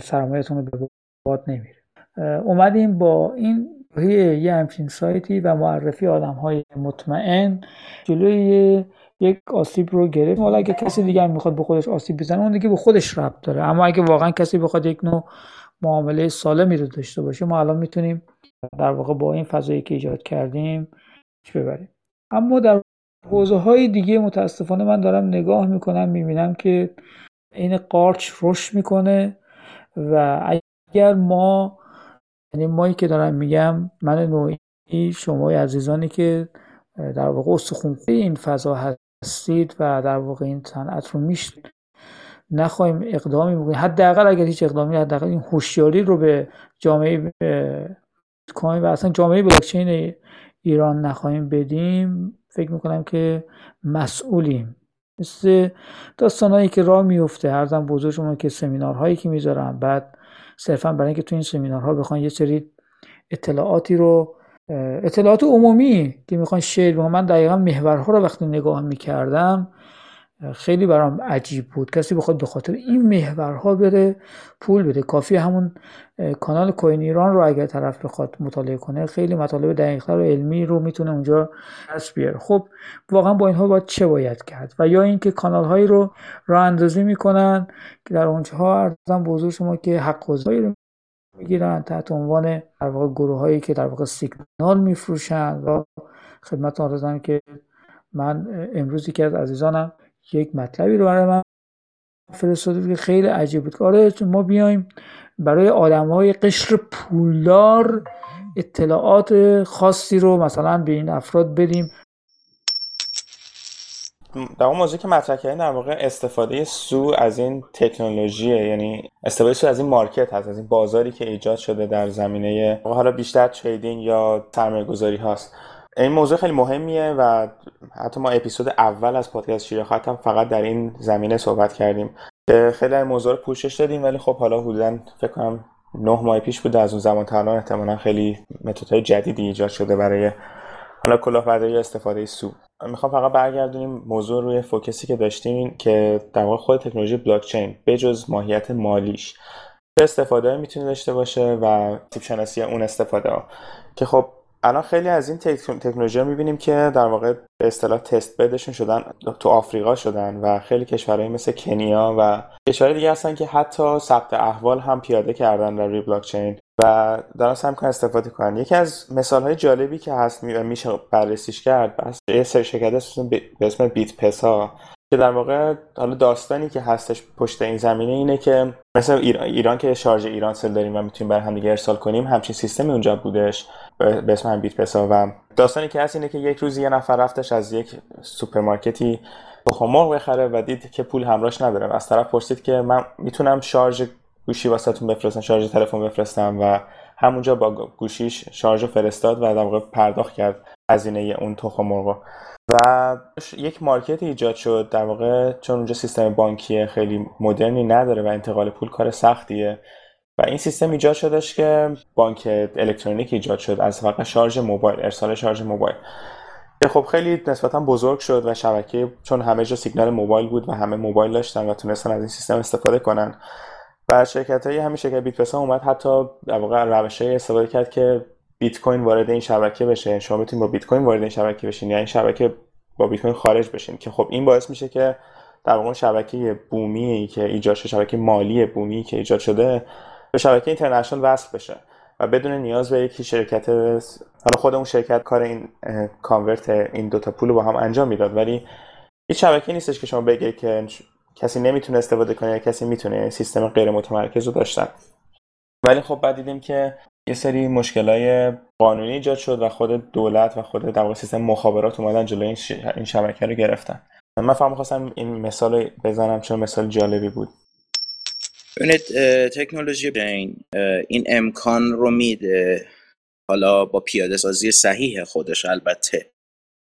سرمایهتون رو به باد نمیره. اومدیم با این یه همچین سایتی و معرفی آدم های مطمئن جلوی یک آسیب رو گرفت حالا اگه کسی دیگه هم می‌خواد به خودش آسیب بزنه اون دیگه به خودش ربط داره. اما اگه واقعا کسی بخواد یک نوع معامله سالمی رو داشته باشه ما الان می‌تونیم در واقع با این فضایی که ایجاد کردیم ببریم. اما در حوزه های دیگه متاسفانه من دارم نگاه می‌کنم می‌بینم که این قارچ رشد می‌کنه و اگر ما یعنی مایی که دارم میگم من نوعی شما عزیزانی که در واقع استخونخوی این فضا هستید و در واقع این صنعت رو میشید نخواهیم اقدامی بکنیم حداقل اگر هیچ اقدامی حداقل این هوشیاری رو به جامعه کوین و اصلا جامعه بلاکچین ایران نخواهیم بدیم. فکر می‌کنم که مسئولیم. مثل داستانهایی که راه میفته هر بزرگ شما که سمینارهایی که می‌ذارم بعد صرفا برای اینکه تو این سمینارها بخوان یه سری اطلاعاتی رو اطلاعات عمومی که می‌خوان شیر من دقیقا محورها رو وقتی نگاه می‌کردم خیلی برام عجیب بود. کسی بخواد به خاطر این محورها بره پول بده. کافی همون کانال کوین ایران رو اگر طرف بخواد مطالعه کنه. خیلی مطالب دقیقتر و علمی رو می‌تونه اونجا دست بیاره. خب واقعا با اینها باید چه باید کرد؟ و یا اینکه کانال هایی رو راه اندازی می‌کنن که در اونجاها ارزم بزرگ شما که حق رو می‌گیرن تحت عنوان در واقع گروه هایی که در واقع سیگنال میفروشن. و خدمت آرزم که من امروزی که از عزیزانم یک مطلبی رو برای من فرستاده که خیلی عجیب بود. آره ما بیایم برای آدم های قشر پولدار اطلاعات خاصی رو مثلا به این افراد بدیم.
در اون موضوع که مطرح کردین در واقع استفاده سو از این تکنولوژی یعنی استفاده سو از این مارکت هست از این بازاری که ایجاد شده در زمینه حالا بیشتر تریدینگ یا سرمایه گذاری هاست. این موضوع خیلی مهمیه و حتی ما اپیزود اول از پادکست شیر هم فقط در این زمینه صحبت کردیم. خیلی این موضوع رو پوشش دادیم ولی خب حالا حدودا فکر کنم نه ماه پیش بوده از اون زمان تا الان احتمالا خیلی متدهای جدیدی ایجاد شده برای حالا کلاهبرداری استفاده سو. می‌خوام فقط برگردونیم موضوع روی فوکسی که داشتیم که در واقع خود تکنولوژی بلاکچین بجز ماهیت مالیش چه استفاده می‌تونه داشته باشه و تیپ شناسی اون استفاده ها که خب الان خیلی از این تکنولوژی ها می‌بینیم که در واقع به اصطلاح تست بدشون شدن تو آفریقا شدن و خیلی کشورهایی مثل کنیا و کشورهای دیگه هستن که حتی ثبت احوال هم پیاده کردن در روی بلاک چین و دارن سعی می‌کنن استفاده کنن. یکی از مثال های جالبی که هست میشه بررسیش کرد یه شرکت به اسم بیت پسا که در واقع حالا داستانی که هستش پشت این زمینه اینه که مثل ایران, که شارژ ایران سل داریم و می‌تونیم بر هم دیگه ارسال کنیم همچین سیستمی اونجا بودش به اسم بیت پسا و داستانی که هست اینه که یک روز یه نفر رفتش از یک سوپرمارکتی تخم مرغ بخره و دید که پول همراهش نداره از طرف پرسید که من می‌تونم شارژ گوشی واسهتون بفرستم شارژ تلفن بفرستم و همونجا با گوشیش شارژ فرستاد و در واقع پرداخت کرد هزینه اون تخم مرغ و یک مارکت ایجاد شد در واقع چون اونجا سیستم بانکی خیلی مدرنی نداره و انتقال پول کار سختیه. و این سیستم ایجاد شدش که بانک الکترونیک ایجاد شد از واقع شارژ موبایل ارسال شارژ موبایل. خب خیلی نسبتا بزرگ شد و شبکه چون همه جا سیگنال موبایل بود و همه موبایل داشتن و تونستن از این سیستم استفاده کنن. و شرکت های همین شرکت بیت اومد حتی در واقع روش استفاده کرد که بیت کوین وارد این شبکه بشه. شما می‌تونید با بیت کوین وارد این شبکه بشین. یا این شبکه با بیت کوین خارج بشین. که خب این باعث میشه که در واقع شبکه بومی که ایجاد شده شبکه مالی بومی که ایجاد شده به شبکه اینترنشنال وصل بشه و بدون نیاز به یکی شرکت حالا خود اون شرکت کار این کانورت این دوتا پول رو با هم انجام می‌داد. ولی هیچ شبکه نیستش که شما بگه که کسی نمی‌تونه استفاده کنه یا کسی می‌تونه یعنی سیستم غیر متمرکز رو داشتن. ولی خب بعد دیدیم که یه سری مشکلای قانونی ایجاد شد و خود دولت و خود در سیستم مخابرات اومدن جلوی این, شبکه رو گرفتن. من فهم خواستم این مثال بزنم چون مثال جالبی بود.
ببینید تکنولوژی بین این امکان رو میده. حالا با پیاده سازی صحیح خودش البته.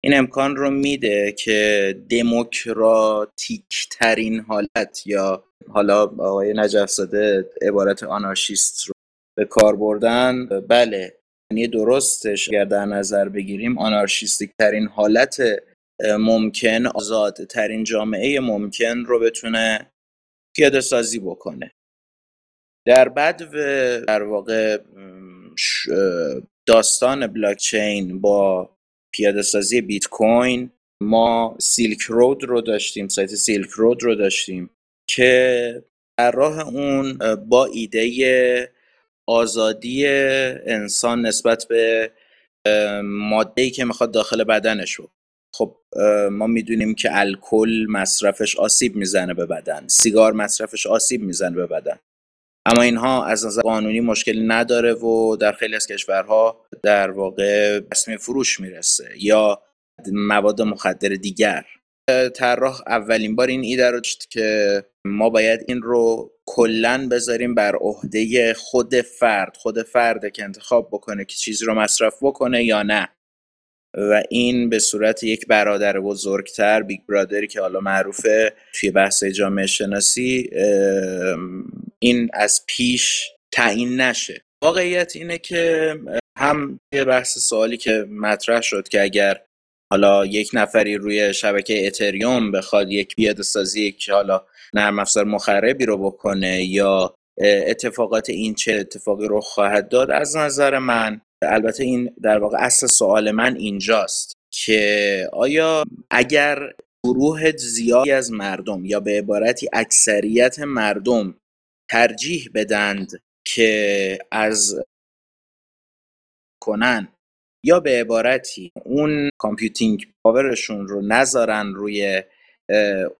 این امکان رو میده که دموکراتیک ترین حالت یا حالا آقای نجف زاده عبارت آنارشیست رو به کار بردن بله یعنی درستش اگر در نظر بگیریم آنارشیستیک ترین حالت ممکن آزاد ترین جامعه ممکن رو بتونه پیاده سازی بکنه. در و در واقع داستان بلاکچین با پیاده سازی بیت کوین ما سیلک رود رو داشتیم سایت سیلک رود رو داشتیم که در راه اون با ایده آزادی انسان نسبت به ماده که می‌خواد داخل بدنش رو خب ما می‌دونیم که الکل مصرفش آسیب می‌زنه به بدن. سیگار مصرفش آسیب می‌زنه به بدن. اما اینها از نظر قانونی مشکلی نداره و در خیلی از کشورها در واقع رسمی فروش می‌رسه یا مواد مخدر دیگر. طراح اولین بار این ایده رو که ما باید این رو کلا بذاریم بر عهده خود فرد خود فرد که انتخاب بکنه که چیزی رو مصرف بکنه یا نه. و این به صورت یک برادر بزرگتر بیگ برادری که حالا معروفه توی بحث جامعه شناسی این از پیش تعیین نشه. واقعیت اینه که هم یه بحث سوالی که مطرح شد که اگر حالا یک نفری روی شبکه اتریوم بخواد یک پیاده سازی که حالا نرم افزار مخربی رو بکنه یا اتفاقات این چه اتفاقی رو خواهد داد؟ از نظر من البته این در واقع اصل سوال من اینجاست که آیا اگر گروه زیادی از مردم یا به عبارتی اکثریت مردم ترجیح بدند که از کنن یا به عبارتی اون کامپیوتینگ پاورشون رو نذارن روی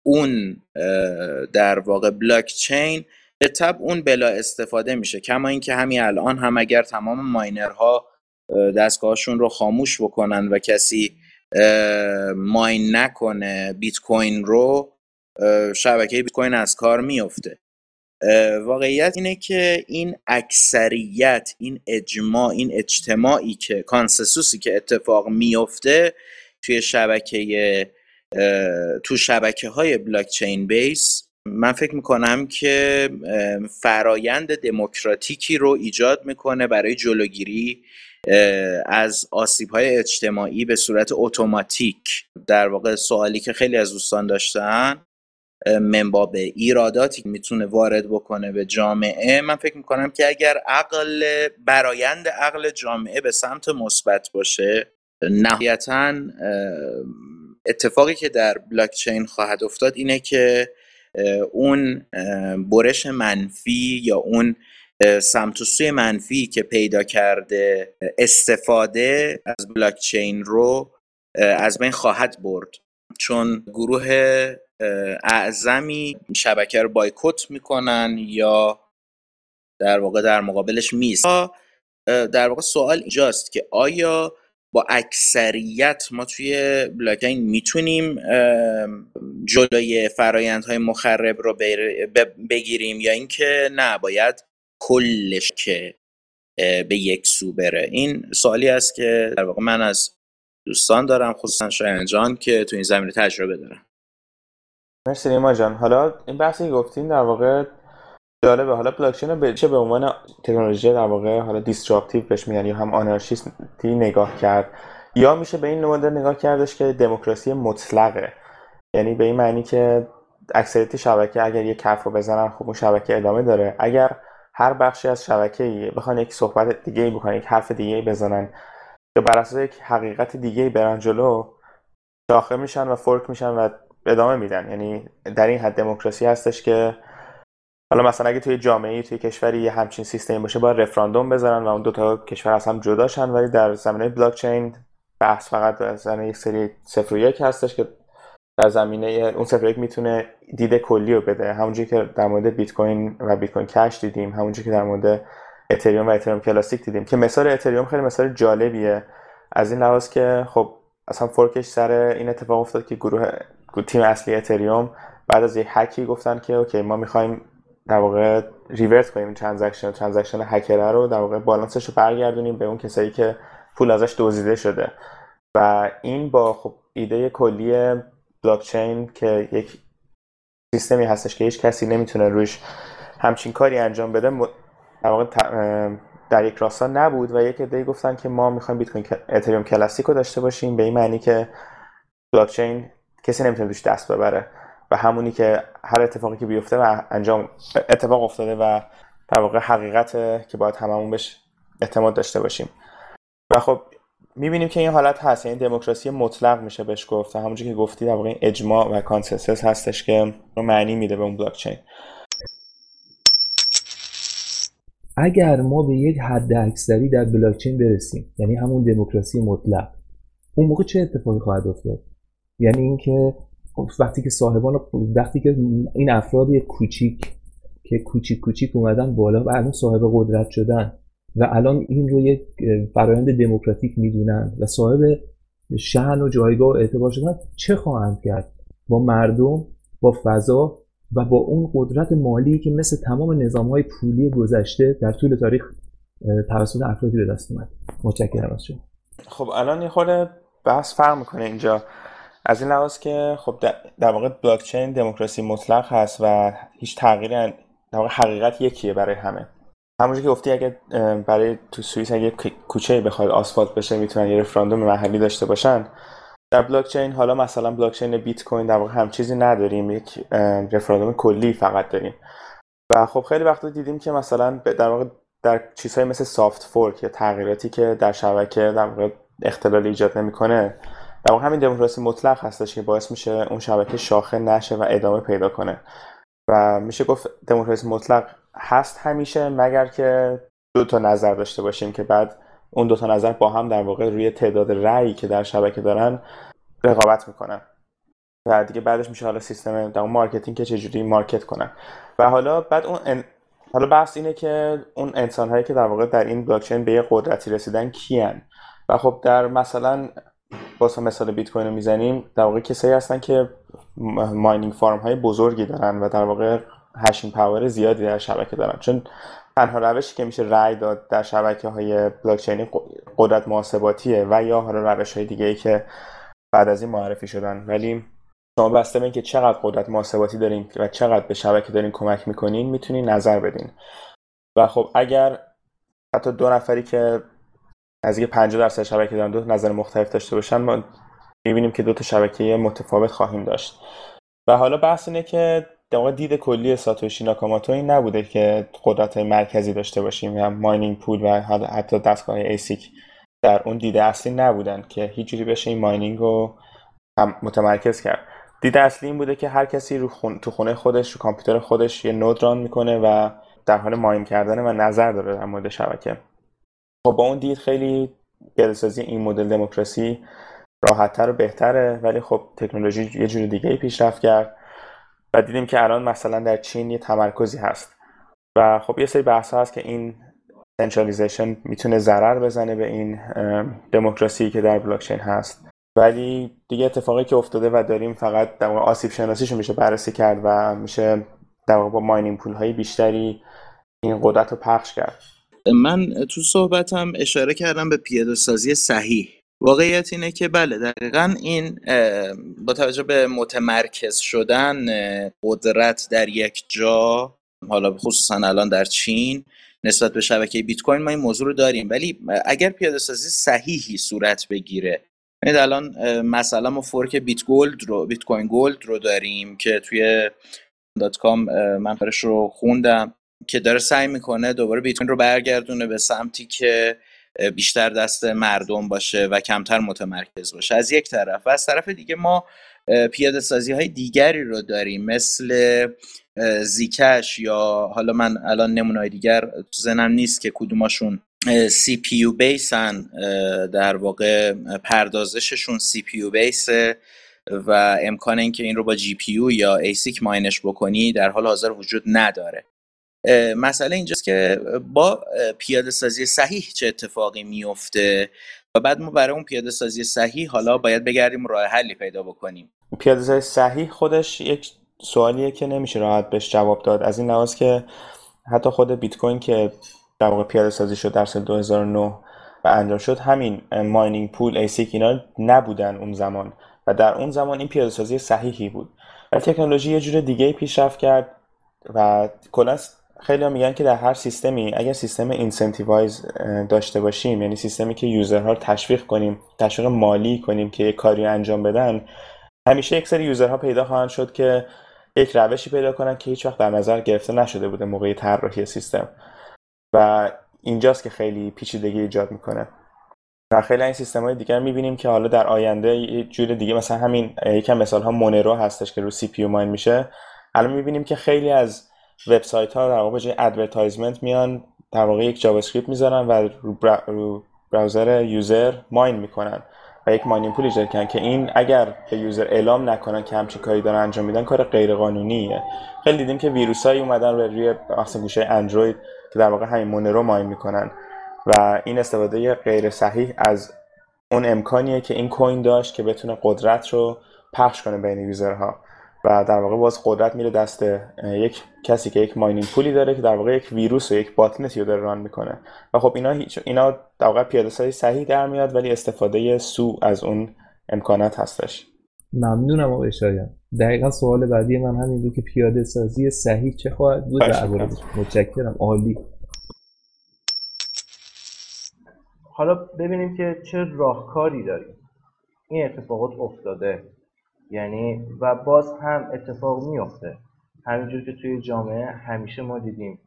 اون در واقع بلاک چین به تب اون بلا استفاده میشه. کما اینکه همین الان هم اگر تمام ماینرها دستگاهشون رو خاموش بکنن و کسی ماین نکنه بیت کوین رو شبکه بیت کوین از کار میفته واقعیت اینه که این اکثریت این اجماع این اجتماعی که کانسنسوسی که اتفاق میفته توی شبکه تو شبکه های بلاکچین بیس من فکر می‌کنم که فرایند دموکراتیکی رو ایجاد می‌کنه برای جلوگیری از آسیب های اجتماعی به صورت اتوماتیک. در واقع سوالی که خیلی از دوستان داشتن منباب ایراداتی می‌تونه وارد بکنه به جامعه من فکر می‌کنم که اگر عقل برایند عقل جامعه به سمت مثبت باشه نهایتا اتفاقی که در بلاکچین خواهد افتاد اینه که اون برش منفی یا اون سمت و سوی منفی که پیدا کرده استفاده از بلاکچین رو از بین خواهد برد. چون گروه اعظمی شبکه رو بایکوت می‌کنن یا در واقع در مقابلش میست در واقع سوال اینجاست که آیا با اکثریت ما توی بلاکچین می‌تونیم جلوی فرایندهای مخرب رو بگیریم یا اینکه نه باید کلش که به یک سو بره. این سوالی است که در واقع من از دوستان دارم خصوصا شایان جان که تو این زمینه تجربه دارم
مرسی نیما جان. حالا این بحثی گفتین در واقع جالبه. حالا بلاکچین رو به به عنوان تکنولوژی در واقع حالا دیستراپتیو بهش میگن یا هم آنارشیستی نگاه کرد یا میشه به این مدل نگاه کردش که دموکراسی مطلقه. یعنی به این معنی که اکثریت شبکه اگر یک کف رو بزنن خب اون شبکه ادامه داره. اگر هر بخشی از شبکه بخوان یک صحبت دیگه ای بکنن یک حرف دیگه ای بزنن یا بر اساس یک حقیقت دیگه ای برن جلو داخل میشن و فورک میشن و ادامه میدن. یعنی در این حد دموکراسی هستش که حالا مثلا اگه توی جامعه توی کشوری یه همچین سیستمی باشه با رفراندوم بذارن و اون دو تا کشور از هم جداشن ولی در زمینه بلاک چین بحث فقط از یک سری صفر و یک هستش که در زمینه اون صفر یک می‌تونه دید کلی رو بده. همونجوری که در مورد بیت کوین و بیت کوین کش دیدیم همونجوری که در مورد اتریوم و اتریوم کلاسیک دیدیم که مثال اتریوم خیلی مثال جالبیه. از این لحاظ که خب اصلا fork ش سر این اتفاق افتاد که گروه تیم اصلی اتریوم بعد از یک هکی گفتن که okay ما می‌خوایم در واقع revert کنیم transaction transaction hacker ه رو در واقع بالانسش رو برگردونیم به اون کسایی که پول ازش دزدیده شده. و این با خب ایده کلی بلاکچین که یک سیستمی هستش که هیچ کسی نمی‌تونه روش همچین کاری انجام بده در واقع در یک راستا نبود و یک عده‌ای گفتن که ما می‌خوایم بیت کوین اتریوم کلاسیک رو داشته باشیم به این معنی که بلاکچین کسی نمی‌تونه روش دست ببره. و همونی که هر اتفاقی که بیفته و انجام اتفاق افتاده و در واقع حقیقت که باید هممون بهش اعتماد داشته باشیم. و خب می‌بینیم که این حالت هست. یعنی دموکراسی مطلق میشه بهش گفت همونجوری که گفتی در واقع اجماع و consensus هستش که رو معنی میده به اون بلاکچین
اگر ما به یک حداکثری در بلاکچین برسیم یعنی همون دموکراسی مطلق اون موقع چه اتفاقی خواهد افتاد؟ یعنی اینکه خب وقتی که صاحبان وقتی که این افراد کوچیک که کوچیک کوچیک اومدن بالا و الان صاحب قدرت شدن و الان این رو یک فرایند دموکراتیک می‌دونن و صاحب شهن و جایگاه و اعتبار شدن چه خواهند کرد؟ با مردم با فضا و با اون قدرت مالی که مثل تمام نظام های پولی گذشته در طول تاریخ توسط افرادی به دست اومد. متشکرم از شما.
خب الان یه خورده بحث فرق می‌کنه اینجا. از این لحاظ که خب در واقع بلاکچین دموکراسی مطلق هست و هیچ تغییری در واقع حقیقت یکیه برای همه. همونجور که گفتی اگه برای تو سوئیس اگه کوچه بخواد آسفالت بشه می‌تونن یه رفراندوم محلی داشته باشن. در بلاکچین حالا مثلا بلاکچین بیت کوین در واقع هم چیزی نداریم یک رفراندوم کلی فقط داریم. و خب خیلی وقتا دیدیم که مثلا در واقع در چیزهای مثل سافت فورک یا تغییراتی که در شبکه در واقع اختلال ایجاد نمی‌کنه در واقع همین دموکراسی مطلق هستش که باعث میشه اون شبکه شاخه نشه و ادامه پیدا کنه. و میشه گفت دموکراسی مطلق هست همیشه مگر که دو تا نظر داشته باشیم که بعد اون دو تا نظر با هم در واقع روی تعداد رأیی که در شبکه دارن رقابت می‌کنن. و دیگه بعدش میشه حالا سیستم در marketing که چجوری market کنن. و حالا بعد اون ان... حالا بحث اینه که اون انسان هایی که در واقع در این بلاکچین به یه قدرتی رسیدن کیان؟ و خب در مثلا واسه مثال بیت کوین رو می‌زنیم. در واقع کسایی هستن که ماینینگ فارم های بزرگی دارن و در واقع هشین پاور زیادی در شبکه دارن. چون تنها روشی که میشه رای داد در شبکه های بلاکچینی قدرت محاسباتیه و یا حالا روش های دیگه ای که بعد از این معرفی شدن. ولی شما بسته به اینکه چقدر قدرت محاسباتی دارین و چقدر به شبکه دارین کمک می‌کنین می‌تونین نظر بدین. و خب اگر حتی دو نفری که نزدیک 50 درصد شبکه دارن دو نظر مختلف داشته باشن ما می‌بینیم که دو تا شبکه متفاوت خواهیم داشت. و حالا بحث اینه که در دید کلی ساتوشی ناکاماتو این نبوده که قدرت مرکزی داشته باشیم یا mining pool و حتی دستگاه ASIC در اون دید اصلی نبودن که هیچ جوری بشه این mining رو متمرکز کرد. دید اصلی این بوده که هر کسی رو خون... تو خونه خودش رو کامپیوتر خودش یه node run می‌کنه و در حال mine کردن و نظر داره در مورد شبکه. خب با اون دید خیلی پیاده‌سازی این مدل دموکراسی راحتتر و بهتره ولی خب تکنولوژی یه جور دیگه پیشرفت کرد و دیدیم که الان مثلا در چین یه تمرکزی هست. و خب یه سری بحث هست که این centralization می‌تونه ضرر بزنه به این دموکراسی که در بلاکچین هست. ولی دیگه اتفاقی که افتاده و داریم فقط در آسیب شناسیشو میشه بررسی کرد و میشه در با mining pool های بیشتری این قدرت رو پخش کرد.
من تو صحبتم اشاره کردم به پیاده سازی صحیح. واقعیت اینه که بله دقیقا این با توجه به متمرکز شدن قدرت در یک جا حالا خصوصا الان در چین نسبت به شبکه بیت کوین ما این موضوع رو داریم. ولی اگر پیاده سازی صحیحی صورت بگیره یعنی الان مثلا ما فورک بیت گولد رو بیت کوین گولد رو داریم که توی دات کام من رو خوندم. که داره سعی می‌کنه دوباره بیت رو برگردونه به سمتی که بیشتر دست مردم باشه و کمتر متمرکز باشه. از یک طرف. و از طرف دیگه ما پیاده سازی های دیگری رو داریم مثل زیکش یا حالا من الان نمونه دیگر تو زنم نیست که کدوماشون سی پی یو بیسن در واقع پردازششون سی پی یو بیسه و امکان اینکه این رو با GPU یا ASIC mine ش بکنی در حال حاضر وجود نداره. مسئله اینجاست که با پیاده سازی صحیح چه اتفاقی میفته و بعد ما برای اون پیاده سازی صحیح حالا باید بگردیم راه حلی پیدا بکنیم.
پیاده سازی صحیح خودش یک سوالیه که نمیشه راحت بهش جواب داد. از این لحاظ که حتی خود بیت کوین که در واقع پیاده سازی شد در سال 2009 و انجام شد همین mining pool ASIC اینا نبودن اون زمان و در اون زمان این پیاده سازی صحیحی بود. و تکنولوژی یه جور دیگه پیشرفت کرد و کلا خیلی ها میگن که در هر سیستمی اگر سیستم incentivize داشته باشیم یعنی سیستمی که user ها رو تشویق کنیم تشویق مالی کنیم که کاری انجام بدن همیشه یک سری user ها پیدا خواهند شد که یک روشی پیدا کنن که هیچ وقت در نظر گرفته نشده بوده موقع طراحی سیستم. و اینجاست که خیلی پیچیدگی ایجاد می‌کنه. و خیلی این سیستم های دیگر می‌بینیم که حالا در آینده یه جور دیگه مثلا همین یکم مثال ها مونرو هستش که رو CPU mine میشه. الان می‌بینیم که خیلی از وبسایت ها در واقع advertisement میان در واقع یک JavaScript می‌ذارن و رو, browser user mine می‌کنن و یک mining pool ایجاد کردن که این اگر به user اعلام نکنن که همچین کاری دارن انجام میدن کار غیر قانونیه خیلی دیدیم که ویروسایی اومدن به روی مثلا گوشه اندروید که در واقع همین مونرو ماین می‌کنن و این استفاده غیر صحیح از اون امکانیه که این کوین داشت که بتونه قدرت رو پخش کنه بین یوزرها و در واقع باز قدرت میره دست یک کسی که یک ماینینگ پولی داره که در واقع یک ویروس و یک باتنتی رو داره ران می‌کنه. و خب اینا اینا در واقع پیاده سازی صحیح در میاد ولی استفاده سو از اون امکانات هستش.
ممنونم آقای شایان. دقیقا سوال بعدی من همین بود که پیاده سازی صحیح چه خواهد بود؟ در متشکرم. عالی.
حالا ببینیم که چه راهکاری داریم. این اتفاقات افتاده. یعنی و باز هم اتفاق میفته همینجور که توی جامعه همیشه ما دیدیم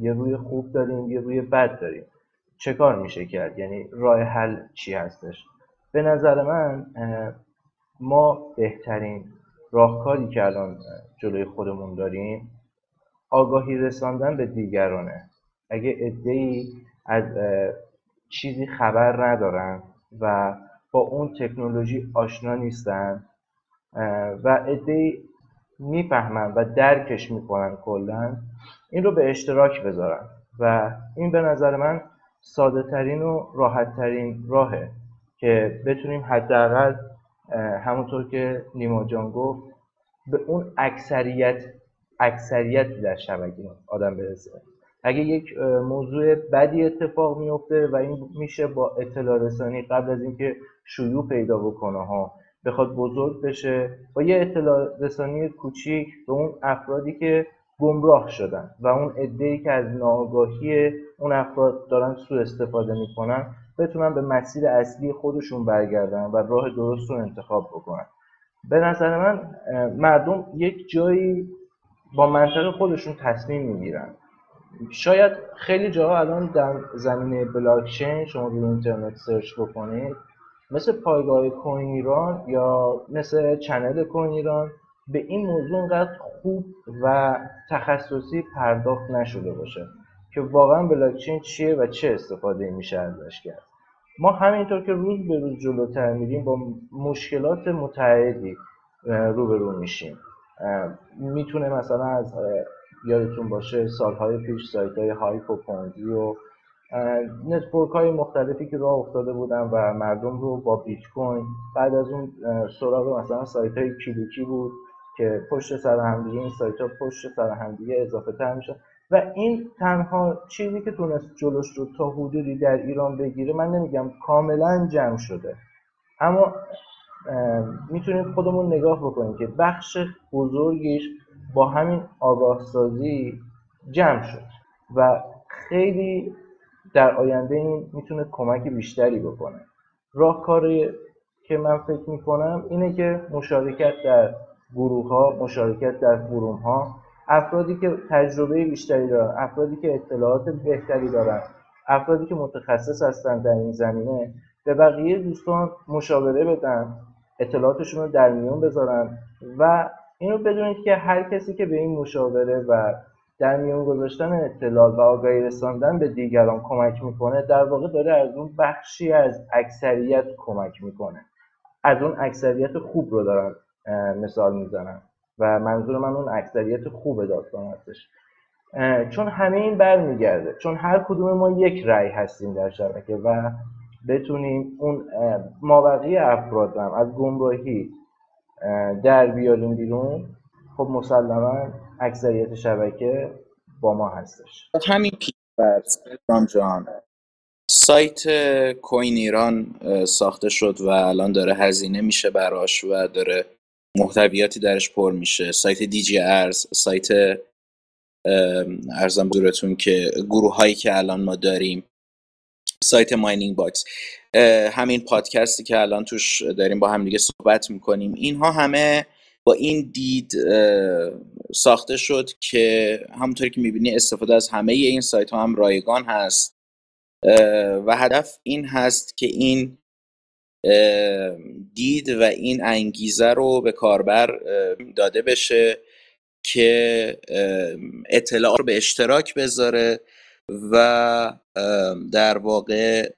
یه روی خوب داریم یه روی بد داریم. چه کار میشه کرد؟ یعنی راه حل چی هستش؟ به نظر من ما بهترین راهکاری که الان جلوی خودمون داریم آگاهی رساندن به دیگرانه. اگه ادهی از چیزی خبر ندارن و با اون تکنولوژی آشنا نیستن و عده می‌فهمن و درکش می‌کنن کلا. این رو به اشتراک بذارن و این به نظر من ساده ترین و راحت ترین راهه که بتونیم حداقل همونطور که نیما جان گفت به اون اکثریت اکثریت در شبکه آدم برسه. اگه یک موضوع بدی اتفاق میفته و این میشه با اطلاع رسانی قبل از اینکه شیوع پیدا بکنه ها بخواد بزرگ بشه با یه اطلاع رسانی کوچیک به اون افرادی که گمراه شدن و اون ای که از ناآگاهی اون افراد دارن سوء استفاده می‌کنن بتونن به مسیر اصلی خودشون برگردن و راه درست رو انتخاب بکنن. به نظر من مردم یک جایی با منطق خودشون تصمیم می‌گیرن. شاید خیلی جاها الان در زمینه بلاکچین شما روی اینترنت search بکنید مثل پایگاه کوین ایران یا مثل channel کوین ایران به این موضوع انقدر خوب و تخصصی پرداخت نشده باشه که واقعا بلاکچین چیه و چه استفاده میشه ازش کرد. ما همینطور که روز به روز جلوتر میریم با مشکلات متعددی روبرو میشیم. می‌تونه مثلا از یادتون باشه سالهای پیش سایت های HYIP و پونزی و network های مختلفی که راه افتاده بودن و مردم رو با بیت کوین. بعد از اون سراغ مثلا سایت های کلیکی بود که پشت سر همدیگه این سایت ها پشت سر همدیگه اضافه تر میشه و این تنها چیزی که تونست جلوش رو تا حدودی در ایران بگیره من نمیگم کاملا جمع شده. اما می‌تونیم خودمون نگاه بکنیم که بخش بزرگیش با همین آگاه سازی جمع شد و خیلی در آینده این می‌تونه کمک بیشتری بکنه. راهکاری که من فکر می‌کنم اینه که مشارکت در گروه ها مشارکت در فروم ها افرادی که تجربه بیشتری دارن افرادی که اطلاعات بهتری دارن افرادی که متخصص هستن در این زمینه به بقیه دوستان مشاوره بدن اطلاعاتشون رو در میون بذارن و اینو بدونید که هر کسی که به این مشاوره و در میون گذاشتن اطلاعات و آگاهی رساندن به دیگران کمک می‌کنه در واقع داره از اون بخشی از اکثریت کمک می‌کنه. از اون اکثریت خوب رو دارن مثال می‌زنم و منظور من اون اکثریت خوب داستان هستش. چون همه این برمیگرده چون هر کدوم ما یک رأی هستیم در شبکه و بتونیم اون مابقی افراد هم از گمراهی در بیاریم بیرون خب مسلما اکثریت شبکه با ما هستش.
همین پیشورز جان. سایت کوین ایران ساخته شد و الان داره هزینه میشه براش و داره محتویاتی درش پر میشه. سایت دیجی ارز سایت ارزم دورتون که گروه هایی که الان ما داریم سایت ماینینگ باکس. همین پادکستی که الان توش داریم با هم دیگه صحبت می‌کنیم. اینها همه با این دید ساخته شد که همونطوری که می‌بینی استفاده از همه این سایت ها هم رایگان هست. و هدف این هست که این دید و این انگیزه رو به کاربر داده بشه که اطلاعات رو به اشتراک بذاره و در واقع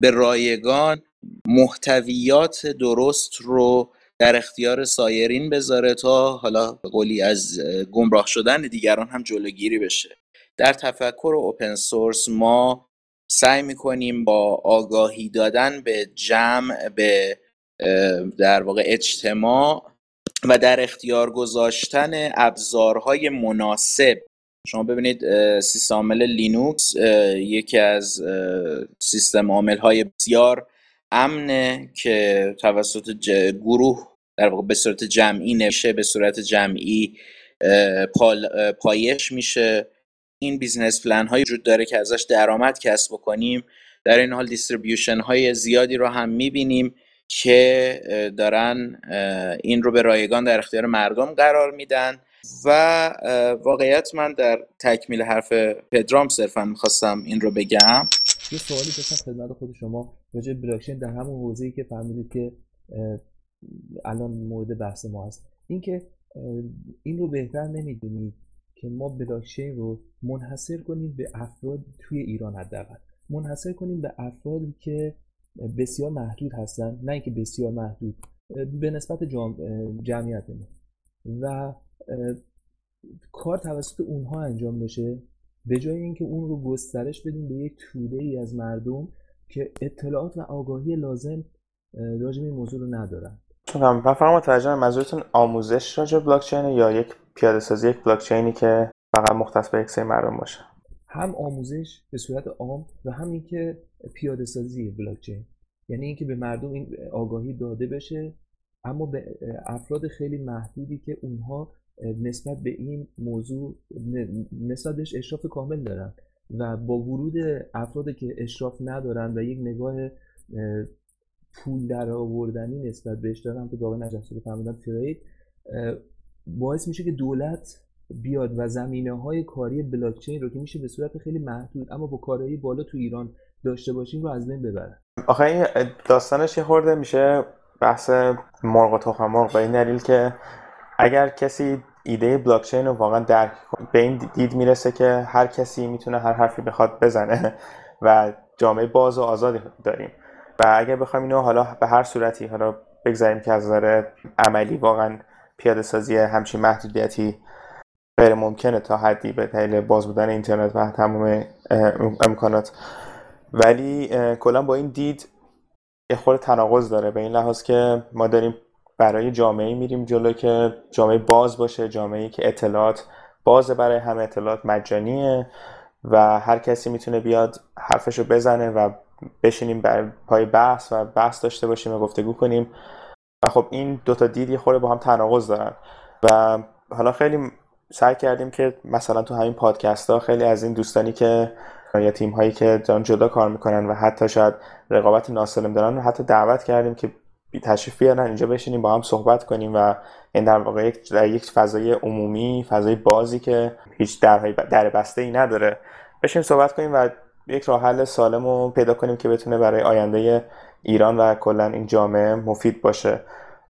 به رایگان محتویات درست رو در اختیار سایرین بذاره تا حالا به قولی از گمراه شدن دیگران هم جلوگیری بشه. در تفکر اوپن سورس ما سعی می‌کنیم با آگاهی دادن به جمع به در واقع اجتماع و در اختیار گذاشتن ابزارهای مناسب شما ببینید سیستم عامل لینوکس یکی از سیستم عامل های بسیار امنه که توسط گروه در واقع به صورت جمعی نمیشه به صورت جمعی پایش میشه. این business plan های وجود داره که ازش درآمد کسب بکنیم. در این حال distribution های زیادی رو هم می‌بینیم که دارن این رو به رایگان در اختیار مردم قرار میدن. و واقعیت من در تکمیل حرف پدرام صرفا می‌خواستم این رو بگم.
یه سوالی داشتم خدمت خود شما. راجع بلاکچین در همون حوزه‌ای که فهمیدید که الان مورد بحث ما هست. اینکه این رو بهتر نمی‌دونید که ما بلاکچین رو منحصر کنیم به افراد توی ایران حداقل. منحصر کنیم به افرادی که بسیار محدود هستن. نه اینکه بسیار محدود به نسبت جمعیت و کار توسط اونها انجام بشه؟ به جای اینکه اون رو گسترش بدیم به یک توده ای از مردم که اطلاعات و آگاهی لازم راجع به این موضوع رو ندارن.
من فقط متوجه منظورتون آموزش راجع بلاکچین یا یک پیاده سازی یک بلاکچینی که فقط مختص به یک سری مردم باشه؟
هم آموزش به صورت عام و هم اینکه پیاده سازی بلاکچین. یعنی اینکه به مردم این آگاهی داده بشه اما به افراد خیلی محدودی که اونها نسبت به این موضوع نسبت بهش اشراف کامل دارن و با ورود افرادی که اشراف ندارن و یک نگاه پول در آوردنی نسبت بهش دارن که آقای نجف رو فهمیدن ترید باعث میشه که دولت بیاد و زمینه های کاری بلاکچین رو که میشه به صورت خیلی محدود اما با کارایی بالا تو ایران داشته باشیم رو از بین ببرن
آخه داستانش یه خورده میشه بحث مرغ و تخم مرغ به این دلیل که اگر کسی ایده بلاکچین رو واقعا درک به این دید می‌رسه که هر کسی می‌تونه هر حرفی بخواد بزنه و جامعه باز و آزادی داریم. و اگر بخوایم اینو حالا به هر صورتی حالا بگذاریم که از نظر عملی واقعا پیاده سازی همچین محدودیتی غیر ممکنه تا حدی به دلیل باز بودن اینترنت و تمام امکانات. ولی کلا با این دید یه خورده تناقض داره. به این لحاظ که ما داریم برای جامعه میریم جلو که جامعه باز باشه جامعه که اطلاعات باز برای همه اطلاعات مجانیه و هر کسی می‌تونه بیاد حرفشو بزنه و بشینیم بر پای بحث و بحث داشته باشیم و گفتگو کنیم. و خب این دوتا دید یه خورده با هم تناقض دارن. و حالا خیلی سعی کردیم که مثلا تو همین پادکست ها خیلی از این دوستانی که یا تیم هایی که جان جدا کار می‌کنن و حتی شاید رقابت ناسالم دارن و حتی دعوت کردیم که تشریف بیارن اینجا بشینیم با هم صحبت کنیم و این در واقع یک, در یک فضای عمومی فضای بازی که هیچ در, در بسته ای نداره بشیم صحبت کنیم و یک راه حل سالم رو پیدا کنیم که بتونه برای آینده ایران و کلا این جامعه مفید باشه.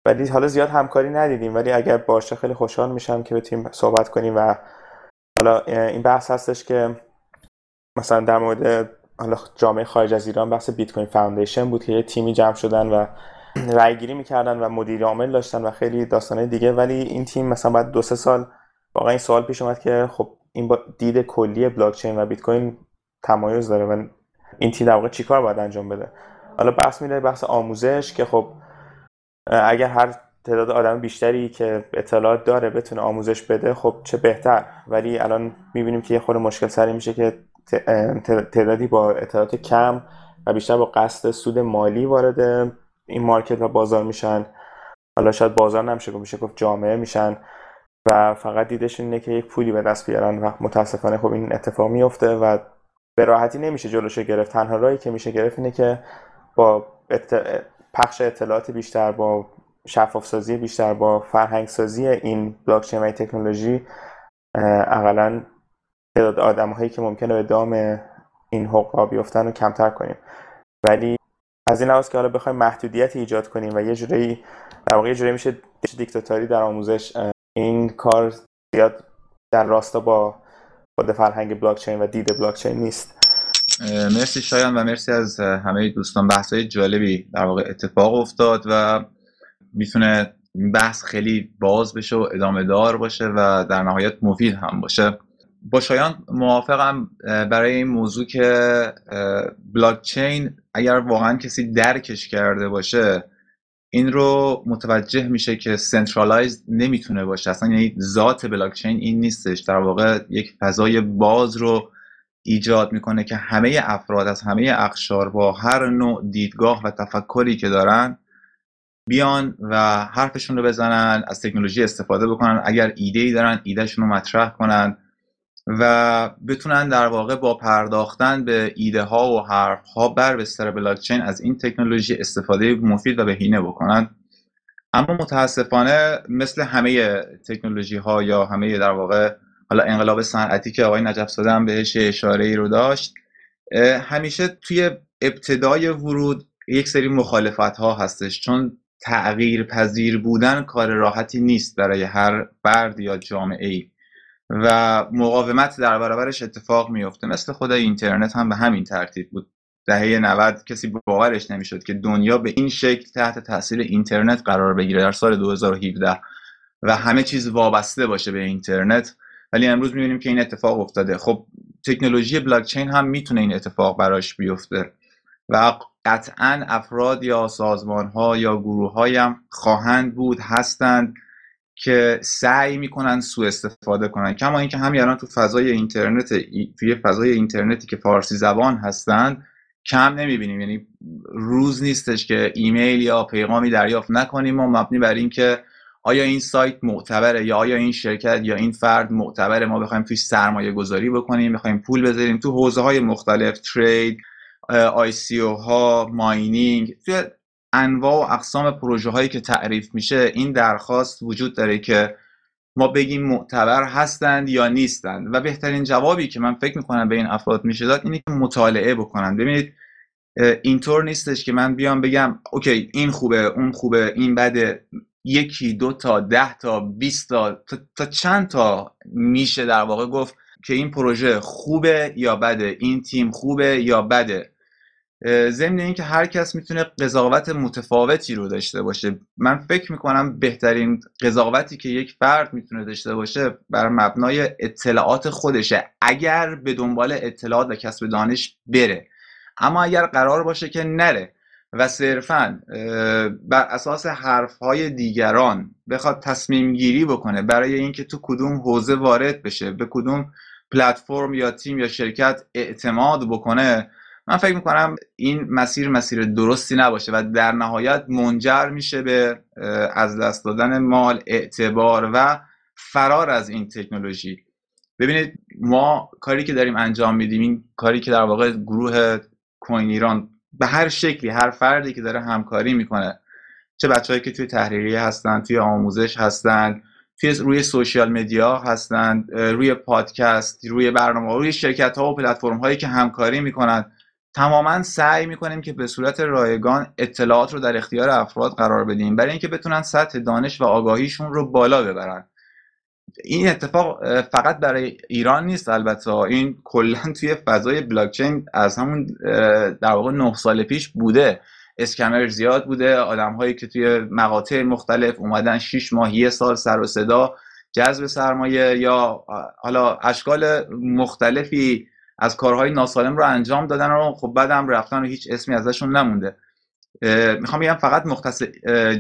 ولی حالا زیاد همکاری ندیدیم ولی اگر باشه خیلی خوشحال میشم که بتونیم صحبت کنیم و حالا این بحث هستش که مثلا در مورد حالا جامعه خارج از ایران بحث Bitcoin Foundation بود که یه تیمی جمع شدن و رای گیری می‌کردن و مدیر عامل داشتن و خیلی داستانه دیگه. ولی این تیم مثلا بعد دو سه سال واقعا این سوال پیش اومد که خب این با دید کلی بلاک چین و بیت کوین تمایز داره و این تیم در واقع چیکار باید انجام بده؟ حالا بحث میره بحث آموزش که خب اگر هر تعداد آدم بیشتری که اطلاعات داره بتونه آموزش بده خب چه بهتر؟ ولی الان می‌بینیم که یه خورده مشکل سری میشه که تعدادی با اطلاعات کم و بیشتر با قصد سود مالی وارد این مارکت و بازار میشن. حالا شاید بازار نمیشه میشه گفت جامعه میشن و فقط دیدش اینه که یک پولی به دست بیارن و متاسفانه خب این اتفاق میفته و به راحتی نمیشه جلوش گرفت. تنها راهی که میشه گرفت اینه که با پخش اطلاعات بیشتر با شفاف سازی بیشتر با فرهنگ سازی این بلاکچین و تکنولوژی اقلا تعداد آدم هایی که ممکنه به دام این حقوق بیفتن رو کمتر کنیم. ولی از این لحاظ که حالا بخوایم محدودیت ایجاد کنیم و یه جوری در واقع یه جوری میشه دیکتاتوری در آموزش این کار زیاد در راستا با خود فرهنگ بلاکچین و دید بلاکچین نیست.
مرسی شایان و مرسی از همه دوستان. بحث های جالبی در واقع اتفاق افتاد و می‌تونه بحث خیلی باز بشه و ادامه دار باشه و در نهایت مفید هم باشه. با شایان موافقم برای این موضوع که بلاکچین اگر واقعا کسی درکش کرده باشه این رو متوجه میشه که centralize نمی‌تونه باشه. اصلا یعنی ذات بلاکچین این نیستش. در واقع یک فضای باز رو ایجاد می‌کنه که همه افراد از همه اقشار با هر نوع دیدگاه و تفکری که دارن بیان و حرفشون رو بزنن از تکنولوژی استفاده بکنن. اگر ایده ای دارن ایدهشون رو مطرح کنن. و بتونن در واقع با پرداختن به ایده ها و حرف ها بر بستر بلاکچین از این تکنولوژی استفاده مفید و بهینه بکنن. اما متاسفانه مثل همه تکنولوژی ها یا همه در واقع حالا انقلاب صنعتی که آقای نجف هم بهش اشاره ای رو داشت همیشه توی ابتدای ورود یک سری مخالفت ها هستش. چون تغییر پذیر بودن کار راحتی نیست برای هر فرد یا جامعه ای و مقاومت در برابرش اتفاق میفته مثل خود اینترنت هم به همین ترتیب بود. دهه 90 کسی باورش نمی‌شد که دنیا به این شکل تحت تاثیر اینترنت قرار بگیره در سال 2017 و همه چیز وابسته باشه به اینترنت. ولی امروز می‌بینیم که این اتفاق افتاده. خب تکنولوژی بلاکچین هم می‌تونه این اتفاق براش بیفته و قطعا افراد یا سازمان ها یا گروه هم خواهند بود هستند که سعی می‌کنن سوء استفاده کنن. کما اینکه همین الان تو فضای اینترنت توی فضای اینترنتی که فارسی زبان هستند کم نمی‌بینیم. یعنی روز نیستش که ایمیل یا پیغامی دریافت نکنیم و مبنی بر اینکه آیا این سایت معتبره یا آیا این شرکت یا این فرد معتبره. ما بخوایم توش سرمایه گذاری بکنیم بخوایم پول بذاریم تو حوزه های مختلف trade ICO ها mining توی انواع و اقسام پروژه هایی که تعریف میشه این درخواست وجود داره که ما بگیم معتبر هستند یا نیستند. و بهترین جوابی که من فکر می‌کنم به این افراد میشه داد اینه که مطالعه بکنن. ببینید اینطور نیستش که من بیام بگم OK این خوبه اون خوبه این بده یکی دو تا ده تا بیست تا تا چند تا میشه در واقع گفت که این پروژه خوبه یا بده این تیم خوبه یا بده. ضمن اینکه هر کس می‌تونه قضاوت متفاوتی رو داشته باشه. من فکر می‌کنم بهترین قضاوتی که یک فرد می‌تونه داشته باشه بر مبنای اطلاعات خودشه اگر به دنبال اطلاعات و کسب دانش بره. اما اگر قرار باشه که نره و صرفا بر اساس حرف های دیگران بخواد تصمیم گیری بکنه برای اینکه تو کدوم حوزه وارد بشه به کدوم پلتفرم یا تیم یا شرکت اعتماد بکنه من فکر می‌کنم این مسیر مسیر درستی نباشه و در نهایت منجر میشه به از دست دادن مال اعتبار و فرار از این تکنولوژی. ببینید ما کاری که داریم انجام میدیم این کاری که در واقع گروه کوین ایران به هر شکلی هر فردی که داره همکاری می‌کنه. چه بچههایی که توی تحریریه هستن توی آموزش هستن توی روی سوشیال مدیا هستن روی پادکست روی برنامه روی شرکت ها و پلتفرم هایی که همکاری می‌کنن. تماما سعی می‌کنیم که به صورت رایگان اطلاعات رو در اختیار افراد قرار بدیم برای اینکه بتونن سطح دانش و آگاهیشون رو بالا ببرن. این اتفاق فقط برای ایران نیست البته. این کلا توی فضای بلاکچین از همون در واقع نه سال پیش بوده. اسکمر زیاد بوده. آدم هایی که توی مقاطع مختلف اومدن 6 ماه سال سر و صدا جذب سرمایه یا حالا اشکال مختلفی از کارهای ناسالم رو انجام دادن و خب بعدم رفتن و هیچ اسمی ازشون نمونده. می‌خوام بگم فقط مختص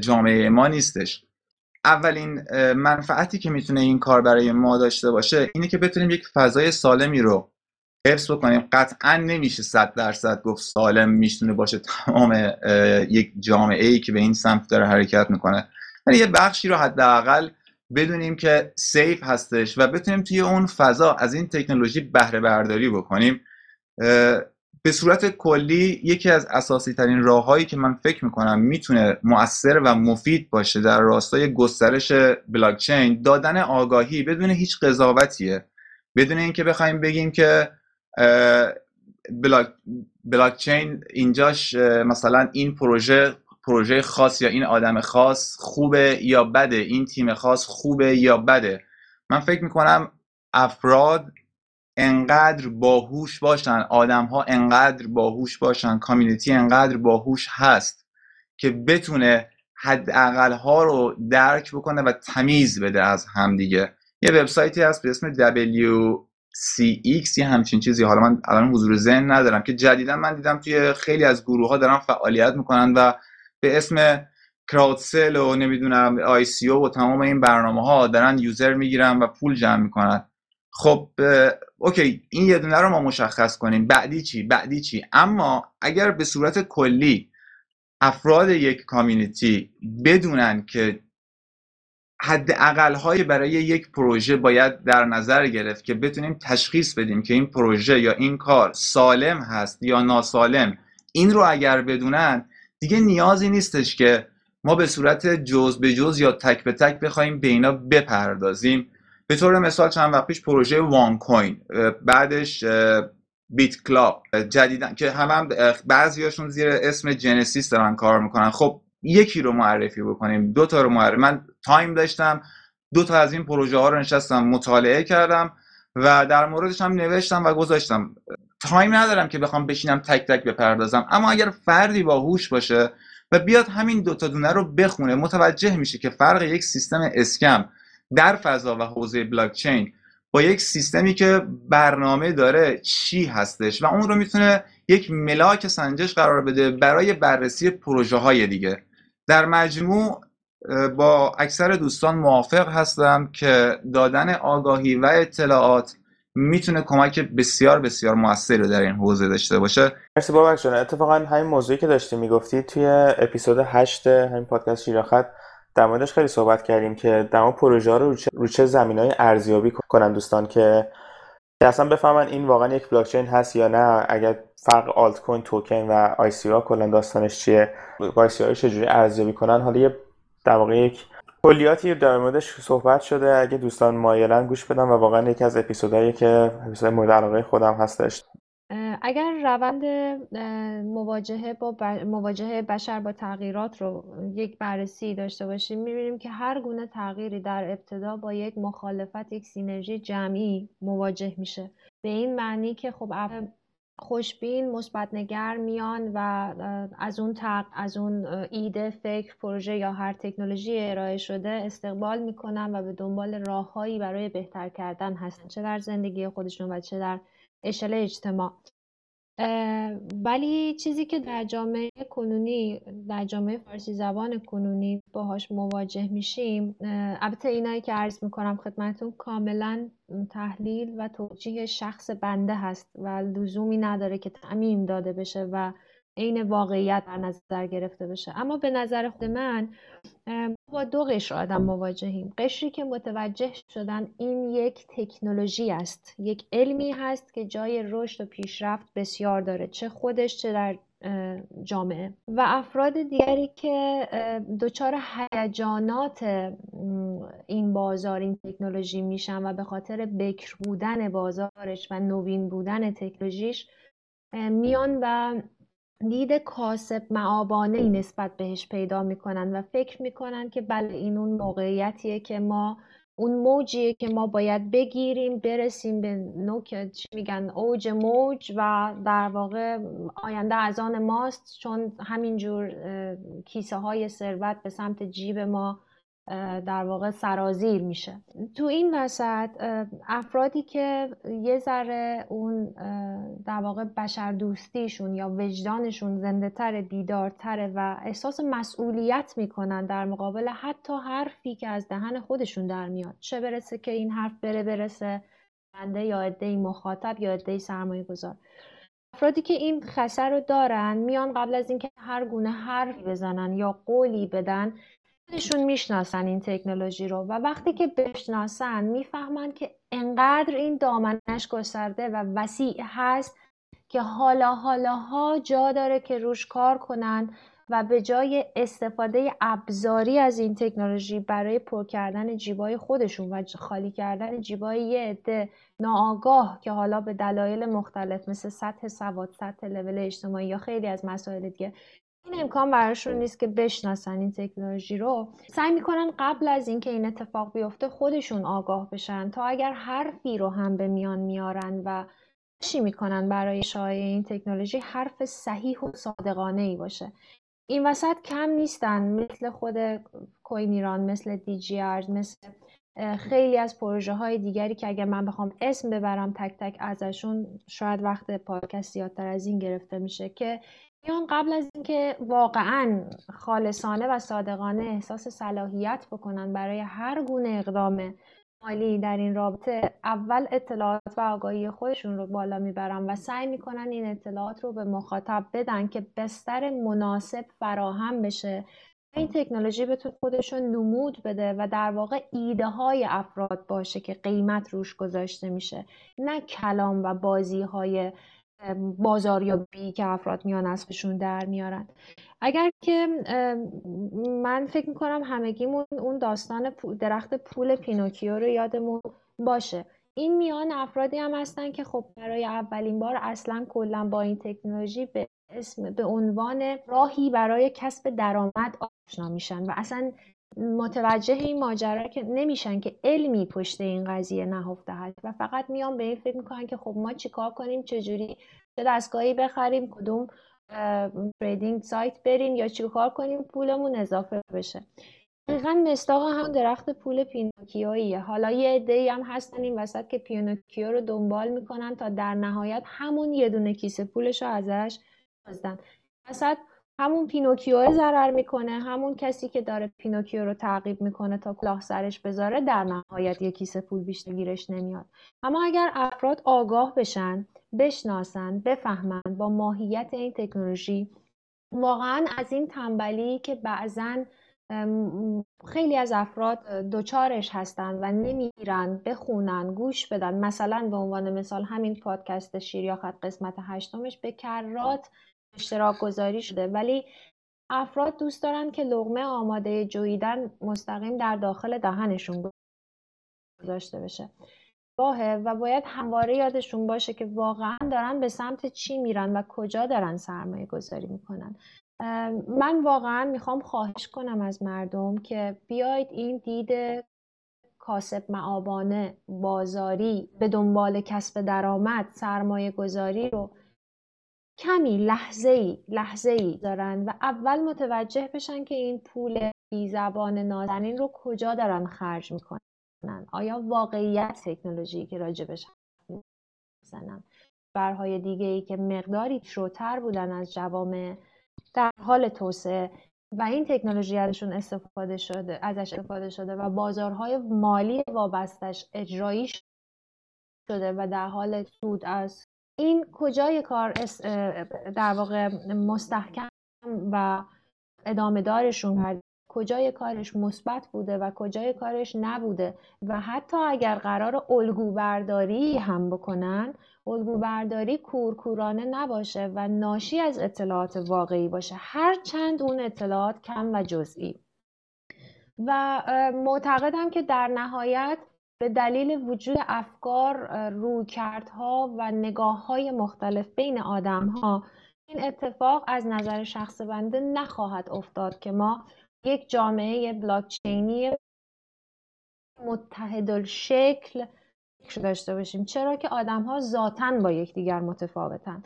جامعه ما نیستش. اولین منفعتی که می‌تونه این کار برای ما داشته باشه اینه که بتونیم یک فضای سالمی رو حفظ بکنیم. قطعا نمیشه صد درصد گفت سالم می‌تونه باشه تمام یک جامعه ای که به این سمت داره حرکت می‌کنه. ولی یه بخشی رو حداقل بدونیم که سیف هستش و بتونیم توی اون فضا از این تکنولوژی بهره برداری بکنیم. به صورت کلی یکی از اساسی ترین راههایی که من فکر می‌کنم می‌تونه مؤثر و مفید باشه در راستای گسترش بلاکچین دادن آگاهی بدون هیچ قضاوتیه. بدون اینکه بخوایم بگیم که بلاک بلاکچین اینجاش مثلا این پروژه پروژه خاص یا این آدم خاص خوبه یا بده؟ این تیم خاص خوبه یا بده؟ من فکر می‌کنم افراد انقدر باهوش باشن آدم ها انقدر باهوش باشن کامیونیتی انقدر باهوش هست که بتونه حداقل ها رو درک بکنه و تمیز بده از همدیگه یه وبسایتی هست به اسم WCX یه همچین چیزی. حالا من الان حضور ذهن ندارم که جدیدا من دیدم توی خیلی از گروه ها دارن فعالیت می‌کنن و به اسم crowdsale و نمی‌دونم ICO و تمام این برنامه ها دارن user می‌گیرن و پول جمع می‌کنن. خب OK این یه دونه رو ما مشخص کنیم. بعدی چی؟ بعدی چی؟ اما اگر به صورت کلی افراد یک community بدونن که حد های برای یک پروژه باید در نظر گرفت که بتونیم تشخیص بدیم که این پروژه یا این کار سالم هست یا ناسالم این رو اگر بدونن دیگه نیازی نیستش که ما به صورت جز به جز یا تک به تک بخوایم به اینا بپردازیم. به طور مثال چند وقت پیش پروژه وان کوین بعدش بیت کلاب جدیدن که هم, هم بعضیاشون زیر اسم Genesis دارن کار می‌کنن. خب یکی رو معرفی بکنیم دو تا رو معرفی. من time داشتم دو تا از این پروژه ها رو نشستم مطالعه کردم و در موردش هم نوشتم و گذاشتم. time ندارم که بخوام بشینم تک تک بپردازم. اما اگر فردی باهوش باشه و بیاد همین دوتا دونه رو بخونه متوجه میشه که فرق یک سیستم scam در فضا و حوزه بلاکچین با یک سیستمی که برنامه داره چی هستش و اون رو می‌تونه یک ملاک سنجش قرار بده برای بررسی پروژه های دیگه. در مجموع با اکثر دوستان موافق هستم که دادن آگاهی و اطلاعات می‌تونه کمک بسیار بسیار موثری در این حوزه داشته باشه.
مرسی بابک جان. اتفاقا همین موضوعی که داشتی می‌گفتی توی اپیزود 8 همین پادکست شیراخت در موردش خیلی صحبت کردیم که در پروژه ها رو رو چه زمین های ارزیابی کنن دوستان که اصلا بفهمن این واقعا یک بلاکچین هست یا نه. اگر فرق آلت کوین توکن و ICO کلا داستانش چیه؟ ICO ها چجوری ارزیابی کنن؟ حالا یه در واقع یک کلیاتی در موردش صحبت شده. اگه دوستان مایلن گوش بدن و واقعا یکی از اپیزودهایی که اپیزود مورد علاقه خودم هستش.
اگر روند مواجهه با مواجهه بشر با تغییرات رو یک بررسی داشته باشیم می‌بینیم که هر گونه تغییری در ابتدا با یک مخالفت یک synergy جمعی مواجه میشه. به این معنی که خب خوشبین مثبت نگر میان و از اون تق... از اون ایده فکر پروژه یا هر تکنولوژی ارائه شده استقبال می‌کنن و به دنبال راههایی برای بهتر کردن هستن. چه در زندگی خودشون و چه در اشل اجتماع. ولی چیزی که در جامعه کنونی در جامعه فارسی زبان کنونی باهاش مواجه میشیم البته اینایی که عرض می‌کنم خدمتون کاملا تحلیل و توجیه شخص بنده هست و لزومی نداره که تعمیم داده بشه و عین واقعیت در نظر گرفته بشه. اما به نظر خود من با دو قشر آدم مواجهیم. قشری که متوجه شدن این یک تکنولوژی است یک علمی هست که جای رشد و پیشرفت بسیار داره چه خودش چه در جامعه. و افراد دیگری که دچار هیجانات این بازار این تکنولوژی میشن و به خاطر بکر بودن بازارش و نوین بودن تکنولوژیش میان و دید کاسب معابانه ای نسبت بهش پیدا می‌کنن و فکر می‌کنن که بله این اون موقعیتیه که ما اون موجیه که ما باید بگیریم برسیم به نوک چی میگن اوج موج و در واقع آینده از آن ماست چون همینجور کیسه های ثروت به سمت جیب ما در واقع سرازیر میشه. تو این وسط افرادی که یه ذره اون در واقع بشر دوستیشون یا وجدانشون زنده تر بیدارتره و احساس مسئولیت می‌کنن در مقابل حتی حرفی که از دهن خودشون در میاد. چه برسه که این حرف بره برسه بنده یا عده مخاطب یا عده سرمایه گذار افرادی که این خسر رو دارن میان قبل از اینکه هر گونه حرفی بزنن یا قولی بدن خودشون می‌شناسن این تکنولوژی رو و وقتی که بشناسن می‌فهمن که انقدر این دامنش گسترده و وسیع هست که حالا حالاها جا داره که روش کار کنن و به جای استفاده ابزاری از این تکنولوژی برای پر کردن جیبای خودشون و خالی کردن جیبای یه عده ناآگاه که حالا به دلایل مختلف مثل سطح سواد سطح لول اجتماعی یا خیلی از مسائل دیگه این امکان براشون نیست که بشناسن این تکنولوژی رو. سعی می‌کنن قبل از اینکه این اتفاق بیفته خودشون آگاه بشن تا اگر حرفی رو هم به میان میارن و چی می‌کنن برای شایع این تکنولوژی حرف صحیح و صادقانه ای باشه. این وسط کم نیستن مثل خود کوین ایران مثل دی جی مثل خیلی از پروژه های دیگری که اگر من بخوام اسم ببرم تک تک ازشون شاید وقت پادکست زیادتر از این گرفته میشه که میان قبل از اینکه واقعا خالصانه و صادقانه احساس صلاحیت بکنن برای هر گونه اقدام مالی در این رابطه اول اطلاعات و آگاهی خودشون رو بالا می‌برن و سعی می‌کنن این اطلاعات رو به مخاطب بدن که بستر مناسب فراهم بشه. این تکنولوژی بتونه خودشون نمود بده و در واقع ایده های افراد باشه که قیمت روش گذاشته میشه. نه کلام و بازی های بازاریابی که افراد میان اسبشون در میارن. اگر که من فکر می‌کنم همگیمون اون داستان درخت پول پینوکیو رو یادمون باشه. این میان افرادی هم هستن که خب برای اولین بار اصلا کلا با این تکنولوژی به اسم به عنوان راهی برای کسب درآمد آشنا میشن و اصلا متوجه این ماجرا که نمیشن که علمی پشت این قضیه نهفته هست و فقط میان به این فکر می‌کنن که خب ما چیکار کنیم چجوری چه دستگاهی بخریم کدوم trading site بریم یا چیکار کنیم پولمون اضافه بشه. دقیقا مصداق هم درخت پول پینوکیویه حالا یه عده هم هستن این وسط که پینوکیو رو دنبال می‌کنن تا در نهایت همون یه دونه کیسه پولش رو ازش بدزدن وسط همون پینوکیو ضرر می‌کنه. همون کسی که داره پینوکیو رو تعقیب می‌کنه تا کلاه سرش بذاره در نهایت یه کیسه پول بیشتر گیرش نمیاد. اما اگر افراد آگاه بشن بشناسن بفهمن با ماهیت این تکنولوژی واقعا از این تنبلی که بعضا خیلی از افراد دچارش هستن و نمیرن بخونن گوش بدن. مثلا به عنوان مثال همین پادکست شیر خط قسمت هشتمش به کرات اشتراک گذاری شده. ولی افراد دوست دارن که لغمه آماده جویدن مستقیم در داخل دهنشون گذاشته بشه. باهه و باید همواره یادشون باشه که واقعا دارن به سمت چی میرن و کجا دارن سرمایه گذاری می‌کنن. من واقعا می‌خوام خواهش کنم از مردم که بیاید این دید کاسب معابانه بازاری به دنبال کسب درآمد سرمایه گذاری رو کمی لحظه ای لحظه ای دارن و اول متوجه بشن که این پول بی زبان نازنین رو کجا دارن خرج می‌کنن. آیا واقعیت تکنولوژی که راجبش می‌زنن برهای دیگه ای که مقداری شروتر بودن از جوامع در حال توسعه و این تکنولوژی ازشون استفاده شده ازش استفاده شده و بازارهای مالی وابستش اجرایی شده و در حال سود از این کجای کار در واقع مستحکم و ادامه دارشون کجای کارش مثبت بوده و کجای کارش نبوده؟ و حتی اگر قرار الگو برداری هم بکنن الگو برداری کورکورانه نباشه و ناشی از اطلاعات واقعی باشه. هر چند اون اطلاعات کم و جزئی. و معتقدم که در نهایت به دلیل وجود افکار رویکردها و نگاه های مختلف بین آدم ها این اتفاق از نظر شخص بنده نخواهد افتاد که ما یک جامعه بلاکچینی متحد شکل داشته باشیم. چرا که آدم ها ذاتا با یکدیگر متفاوتن.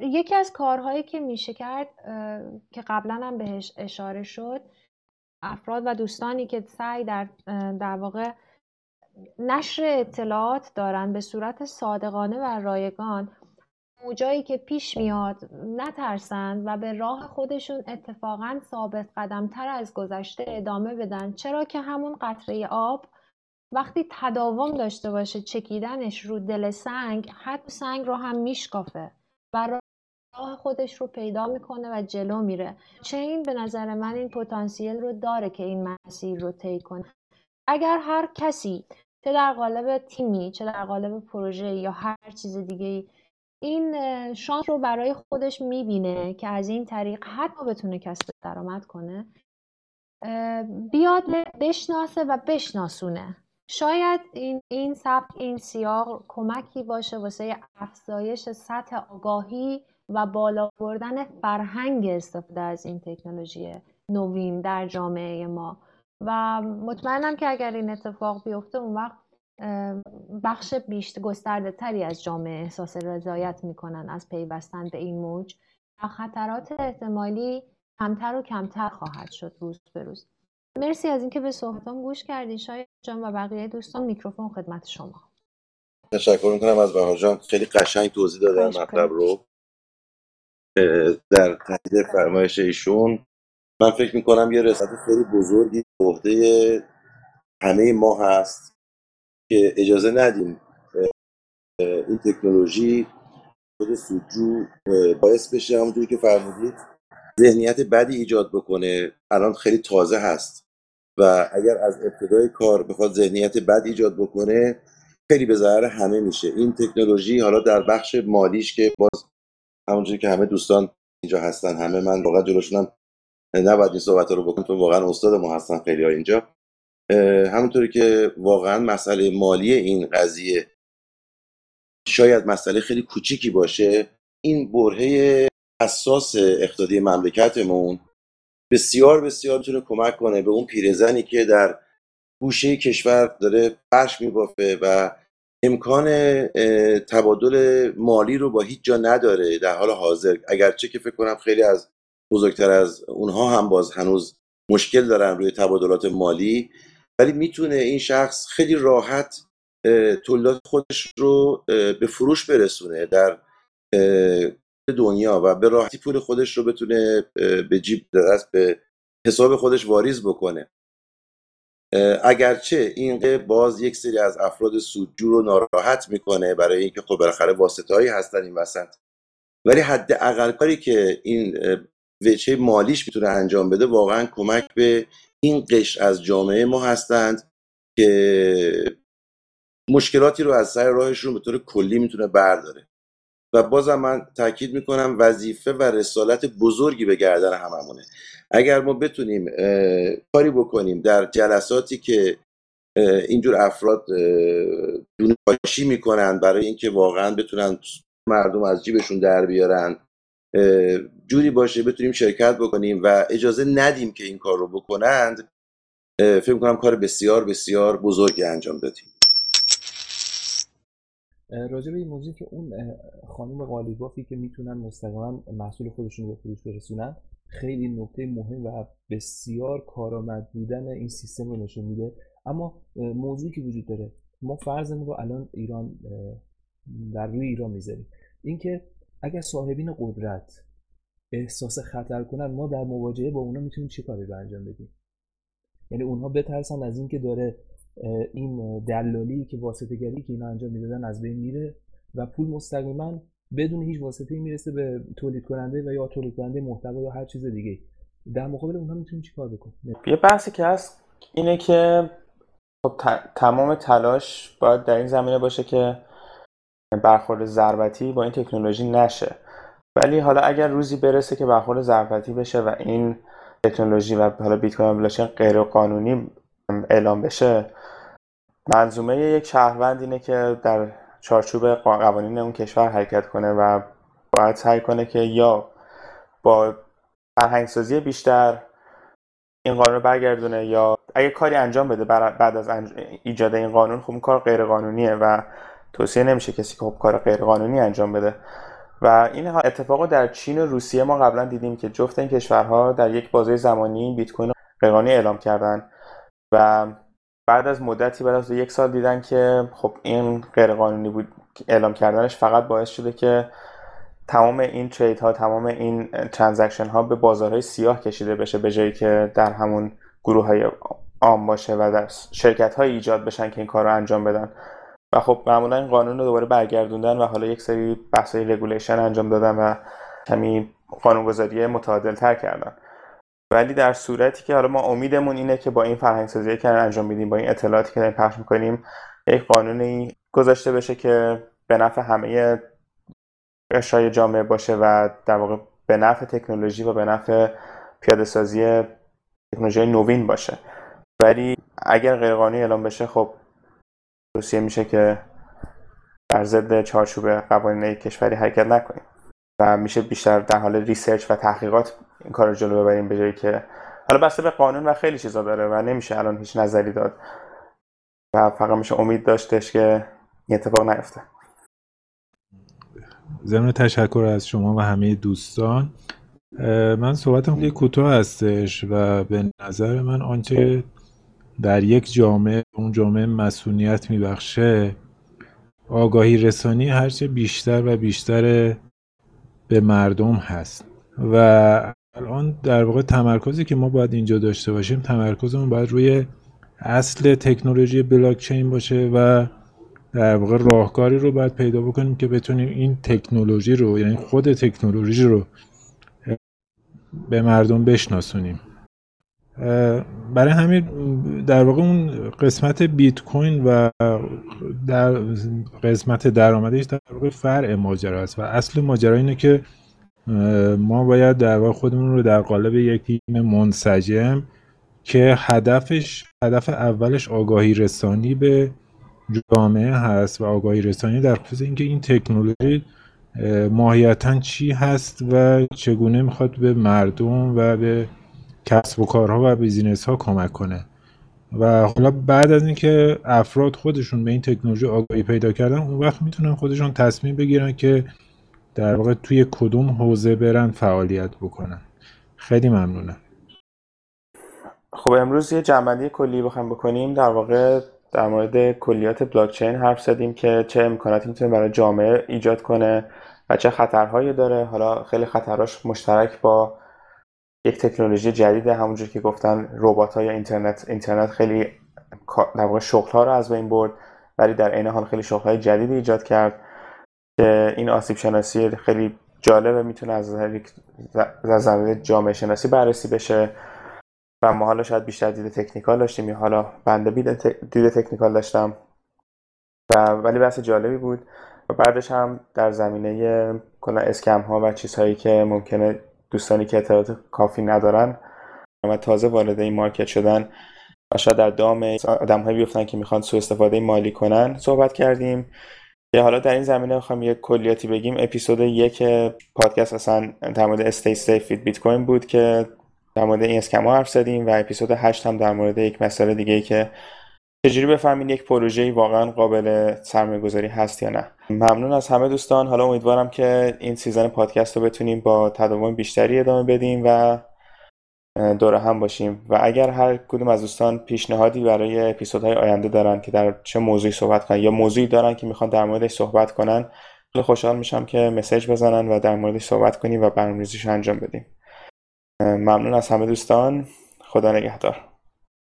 یکی از کارهایی که میشه کرد که قبلا هم بهش اشاره شد افراد و دوستانی که سعی در در واقع نشر اطلاعات دارن به صورت صادقانه و رایگان موجایی که پیش میاد نترسند و به راه خودشون اتفاقا ثابت قدم تر از گذشته ادامه بدن. چرا که همون قطره آب وقتی تداوم داشته باشه چکیدنش رو دل سنگ حتی سنگ رو هم میشکافه و راه خودش رو پیدا می‌کنه و جلو میره. چه این به نظر من این پتانسیل رو داره که این مسیر رو طی کنه. اگر هر کسی چه در قالب تیمی چه در قالب پروژه یا هر چیز دیگه این شانس رو برای خودش می‌بینه که از این طریق حتی بتونه کسب درآمد کنه. بیاد بشناسه و بشناسونه. شاید این این سبک این سیاق کمکی باشه واسه افزایش سطح آگاهی و بالا بردن فرهنگ استفاده از این تکنولوژی نوین در جامعه ما. و مطمئنم که اگر این اتفاق بیفته اون وقت بخش بیشتر گسترده تری از جامعه احساس رضایت می‌کنن از پیوستن به این موج و خطرات احتمالی کمتر و کمتر خواهد شد روز به روز. مرسی از اینکه به صحبتان گوش کردین شاید جان و بقیه دوستان میکروفون خدمت شما.
تشکر می‌کنم از بهار جان. خیلی قشنگ توضیح دادن مطلب رو. در تایید فرمایش ایشون من فکر می‌کنم یه رسالت خیلی بزرگی عهده همه ما هست که اجازه ندیم این تکنولوژی خود سودجو باعث بشه همونجوری که فرمودید ذهنیت بدی ایجاد بکنه. الان خیلی تازه هست و اگر از ابتدای کار بخواد ذهنیت بد ایجاد بکنه خیلی به ضرر همه میشه. این تکنولوژی حالا در بخش مالیش که باز همونجوری که همه دوستان اینجا هستن همه من واقعا جلوشونم نباید این صحبت رو بکنم تو واقعا استاد ما هستن خیلی ها اینجا. همونطوری که واقعا مسئله مالی این قضیه شاید مسئله خیلی کوچیکی باشه این برهه اساس اقتصادی مملکتمون بسیار بسیار می‌تونه کمک کنه به اون پیرزنی که در گوشه کشور داره فرش میبافه و امکان تبادل مالی رو با هیچ جا نداره در حال حاضر. اگرچه که فکر کنم خیلی از بزرگتر از اونها هم باز هنوز مشکل دارن روی تبادلات مالی. ولی می‌تونه این شخص خیلی راحت تولیدات خودش رو به فروش برسونه در دنیا و به راحتی پول خودش رو بتونه به جیب دست به حساب خودش واریز بکنه. اگرچه این باز یک سری از افراد سودجو رو ناراحت می‌کنه برای اینکه خب بالاخره واسطه هایی هستن این وسط. ولی حد اقل کاری که این وجه مالیش می‌تونه انجام بده واقعا کمک به این قشر از جامعه ما هستند که مشکلاتی رو از سر راهشون به طور کلی می‌تونه برداره. و بازم من تاکید می‌کنم وظیفه و رسالت بزرگی به گردن هممونه. اگر ما بتونیم کاری بکنیم در جلساتی که اینجور افراد دونه پاشی می‌کنن برای اینکه واقعا بتونن مردم از جیبشون در بیارن جوری باشه بتونیم شرکت بکنیم و اجازه ندیم که این کار رو بکنند فکر کنم کار بسیار بسیار بزرگی انجام دادیم.
راجع به این موضوع که اون خانم قالیبافی که می‌تونن مستقیما محصول خودشون رو به فروش برسونن خیلی نکته مهم و بسیار کارآمد بودن این سیستم رو نشون میده. اما موضوعی که وجود داره ما فرضمون رو الان ایران در روی ایران می‌ذاریم. اینکه اگر صاحبین قدرت احساس خطر کنن ما در مواجهه با اونا می‌تونیم چه کاری رو انجام بدیم؟ یعنی اونها بترسن از اینکه داره این دلالی که واسطه گری که اینا انجام می‌دادن از بین میره و پول مستقیما بدون هیچ واسطه‌ای می‌رسه به تولید کننده و یا تولید کننده محتوا یا هر چیز دیگه. در مقابل اونها می‌تونیم چیکار بکنیم؟
یه بحثی که هست اینه که خب تمام تلاش باید در این زمینه باشه که برخورد ضربتی با این تکنولوژی نشه. ولی حالا اگر روزی برسه که برخورد ضربتی بشه و این تکنولوژی و حالا بیت کوین بلاکچین غیر قانونی اعلام بشه منظومه یک شهروند اینه که در چارچوب قوانین اون کشور حرکت کنه و باید سعی کنه که یا با فرهنگسازی بیشتر این قانون رو برگردونه یا اگه کاری انجام بده بعد از ایجاد این قانون خب اون کار غیر قانونیه و توصیه نمیشه کسی که خب کار غیر قانونی انجام بده. و این اتفاق در چین و روسیه ما قبلا دیدیم که جفت این کشورها در یک بازه زمانی بیت کوین غیرقانونی اعلام کردن و بعد از مدتی بعد از یک سال دیدن که خب این غیرقانونی بود اعلام کردنش فقط باعث شده که تمام این trade ها تمام این transaction ها به بازارهای سیاه کشیده بشه به جایی که در همون گروه های عام باشه و در شرکت های ایجاد بشن که این کار رو انجام بدن. و خب معمولا این قانون رو دوباره برگردوندن و حالا یک سری بحث regulation انجام دادن و کمی قانونگذاری متعادل تر کردن. ولی در صورتی که حالا ما امیدمون اینه که با این فرهنگ سازی که انجام میدیم با این اطلاعاتی که داریم پخش می‌کنیم یک قانونی گذاشته بشه که به نفع همه قشای جامعه باشه و در واقع به نفع تکنولوژی و به نفع پیاده سازی تکنولوژی نوین باشه. ولی اگر غیرقانونی اعلام بشه خب توصیه میشه که در ضد چارچوب قوانین کشوری حرکت نکنیم. و میشه بیشتر در حال ریسرچ و تحقیقات این کار رو جلو ببریم به جایی که حالا بسته به قانون و خیلی چیزا داره و نمیشه الان هیچ نظری داد. و فقط میشه امید داشتش که این اتفاق نیفته.
ضمن تشکر از شما و همه دوستان. من صحبتم خیلی کوتاه هستش و به نظر من آنچه در یک جامعه اون جامعه مسئولیت میبخشه آگاهی رسانی هرچه بیشتر و بیشتر به مردم هست. و الان در واقع تمرکزی که ما باید اینجا داشته باشیم تمرکزمون باید روی اصل تکنولوژی بلاکچین باشه و در واقع راهکاری رو باید پیدا بکنیم که بتونیم این تکنولوژی رو یعنی خود تکنولوژی رو به مردم بشناسونیم. برای همین در واقع اون قسمت بیت کوین و در قسمت درآمدش در واقع فرع ماجرا است. و اصل ماجرا اینه که ما باید در واقع خودمون رو در قالب یک تیم منسجم که هدفش هدف اولش آگاهی رسانی به جامعه هست و آگاهی رسانی در خصوص اینکه این تکنولوژی ماهیتا چی هست و چگونه می‌خواد به مردم و به کسب و کارها و بیزینس ها کمک کنه. و حالا بعد از اینکه افراد خودشون به این تکنولوژی آگاهی پیدا کردن اون وقت می‌تونن خودشون تصمیم بگیرن که در واقع توی کدوم حوزه برن فعالیت بکنن. خیلی ممنونم.
خب امروز یه جنبندی کلی بخوام بکنیم. در واقع در مورد کلیات بلاکچین حرف زدیم که چه امکاناتی می‌تونه برای جامعه ایجاد کنه و چه خطرهایی داره. حالا خیلی خطراش مشترک با یک تکنولوژی جدید همونجور که گفتن ربات های اینترنت اینترنت خیلی در واقع شغل ها رو از بین برد ولی در عین حال خیلی شغل های جدیدی ایجاد کرد که این آسیب شناسی خیلی جالبه می‌تونه از زمینه جامعه شناسی بررسی بشه و ما حالا شاید بیشتر دید تکنیکال داشتیم یا حالا بنده دید تکنیکال داشتم. و ولی بحث جالبی بود. و بعدش هم در زمینه کلا scam ها و چیزهایی که ممکنه دوستانی که اطلاعات کافی ندارن و تازه وارد این market شدن و شاید در دام آدم هایی بیفتن که می‌خوان سو استفاده مالی کنن صحبت کردیم. یا حالا در این زمینه می‌خوام یک کلیاتی بگیم. اپیزود یک پادکست اصلا در مورد stay safe بیت کوین بود که در مورد این scam ها حرف زدیم و اپیزود 8 هم در مورد یک مسئله دیگه که چجوری بفهمین یک پروژه واقعا قابل سرمایه گذاری هست یا نه؟ ممنون از همه دوستان. حالا امیدوارم که این سیزن پادکست رو بتونیم با تداوم بیشتری ادامه بدیم و دور هم باشیم. و اگر هر کدوم از دوستان پیشنهادی برای اپیزودهای آینده دارن که در چه موضوعی صحبت کنن یا موضوعی دارن که می‌خوان در موردش صحبت کنن خوشحال میشم که مسیج بزنن و در موردش صحبت کنیم و برنامه‌ریزیش انجام بدیم. ممنون از همه دوستان. خدا نگهدار.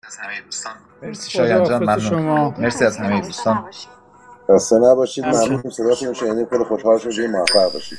از همه دوستان. مرسی شایان جان ممنون. مرسی از همه دوستان.
خسته نباشید. ممنون. صداتون شنیدیم. خیلی خوشحال شدیم. موفق باشید.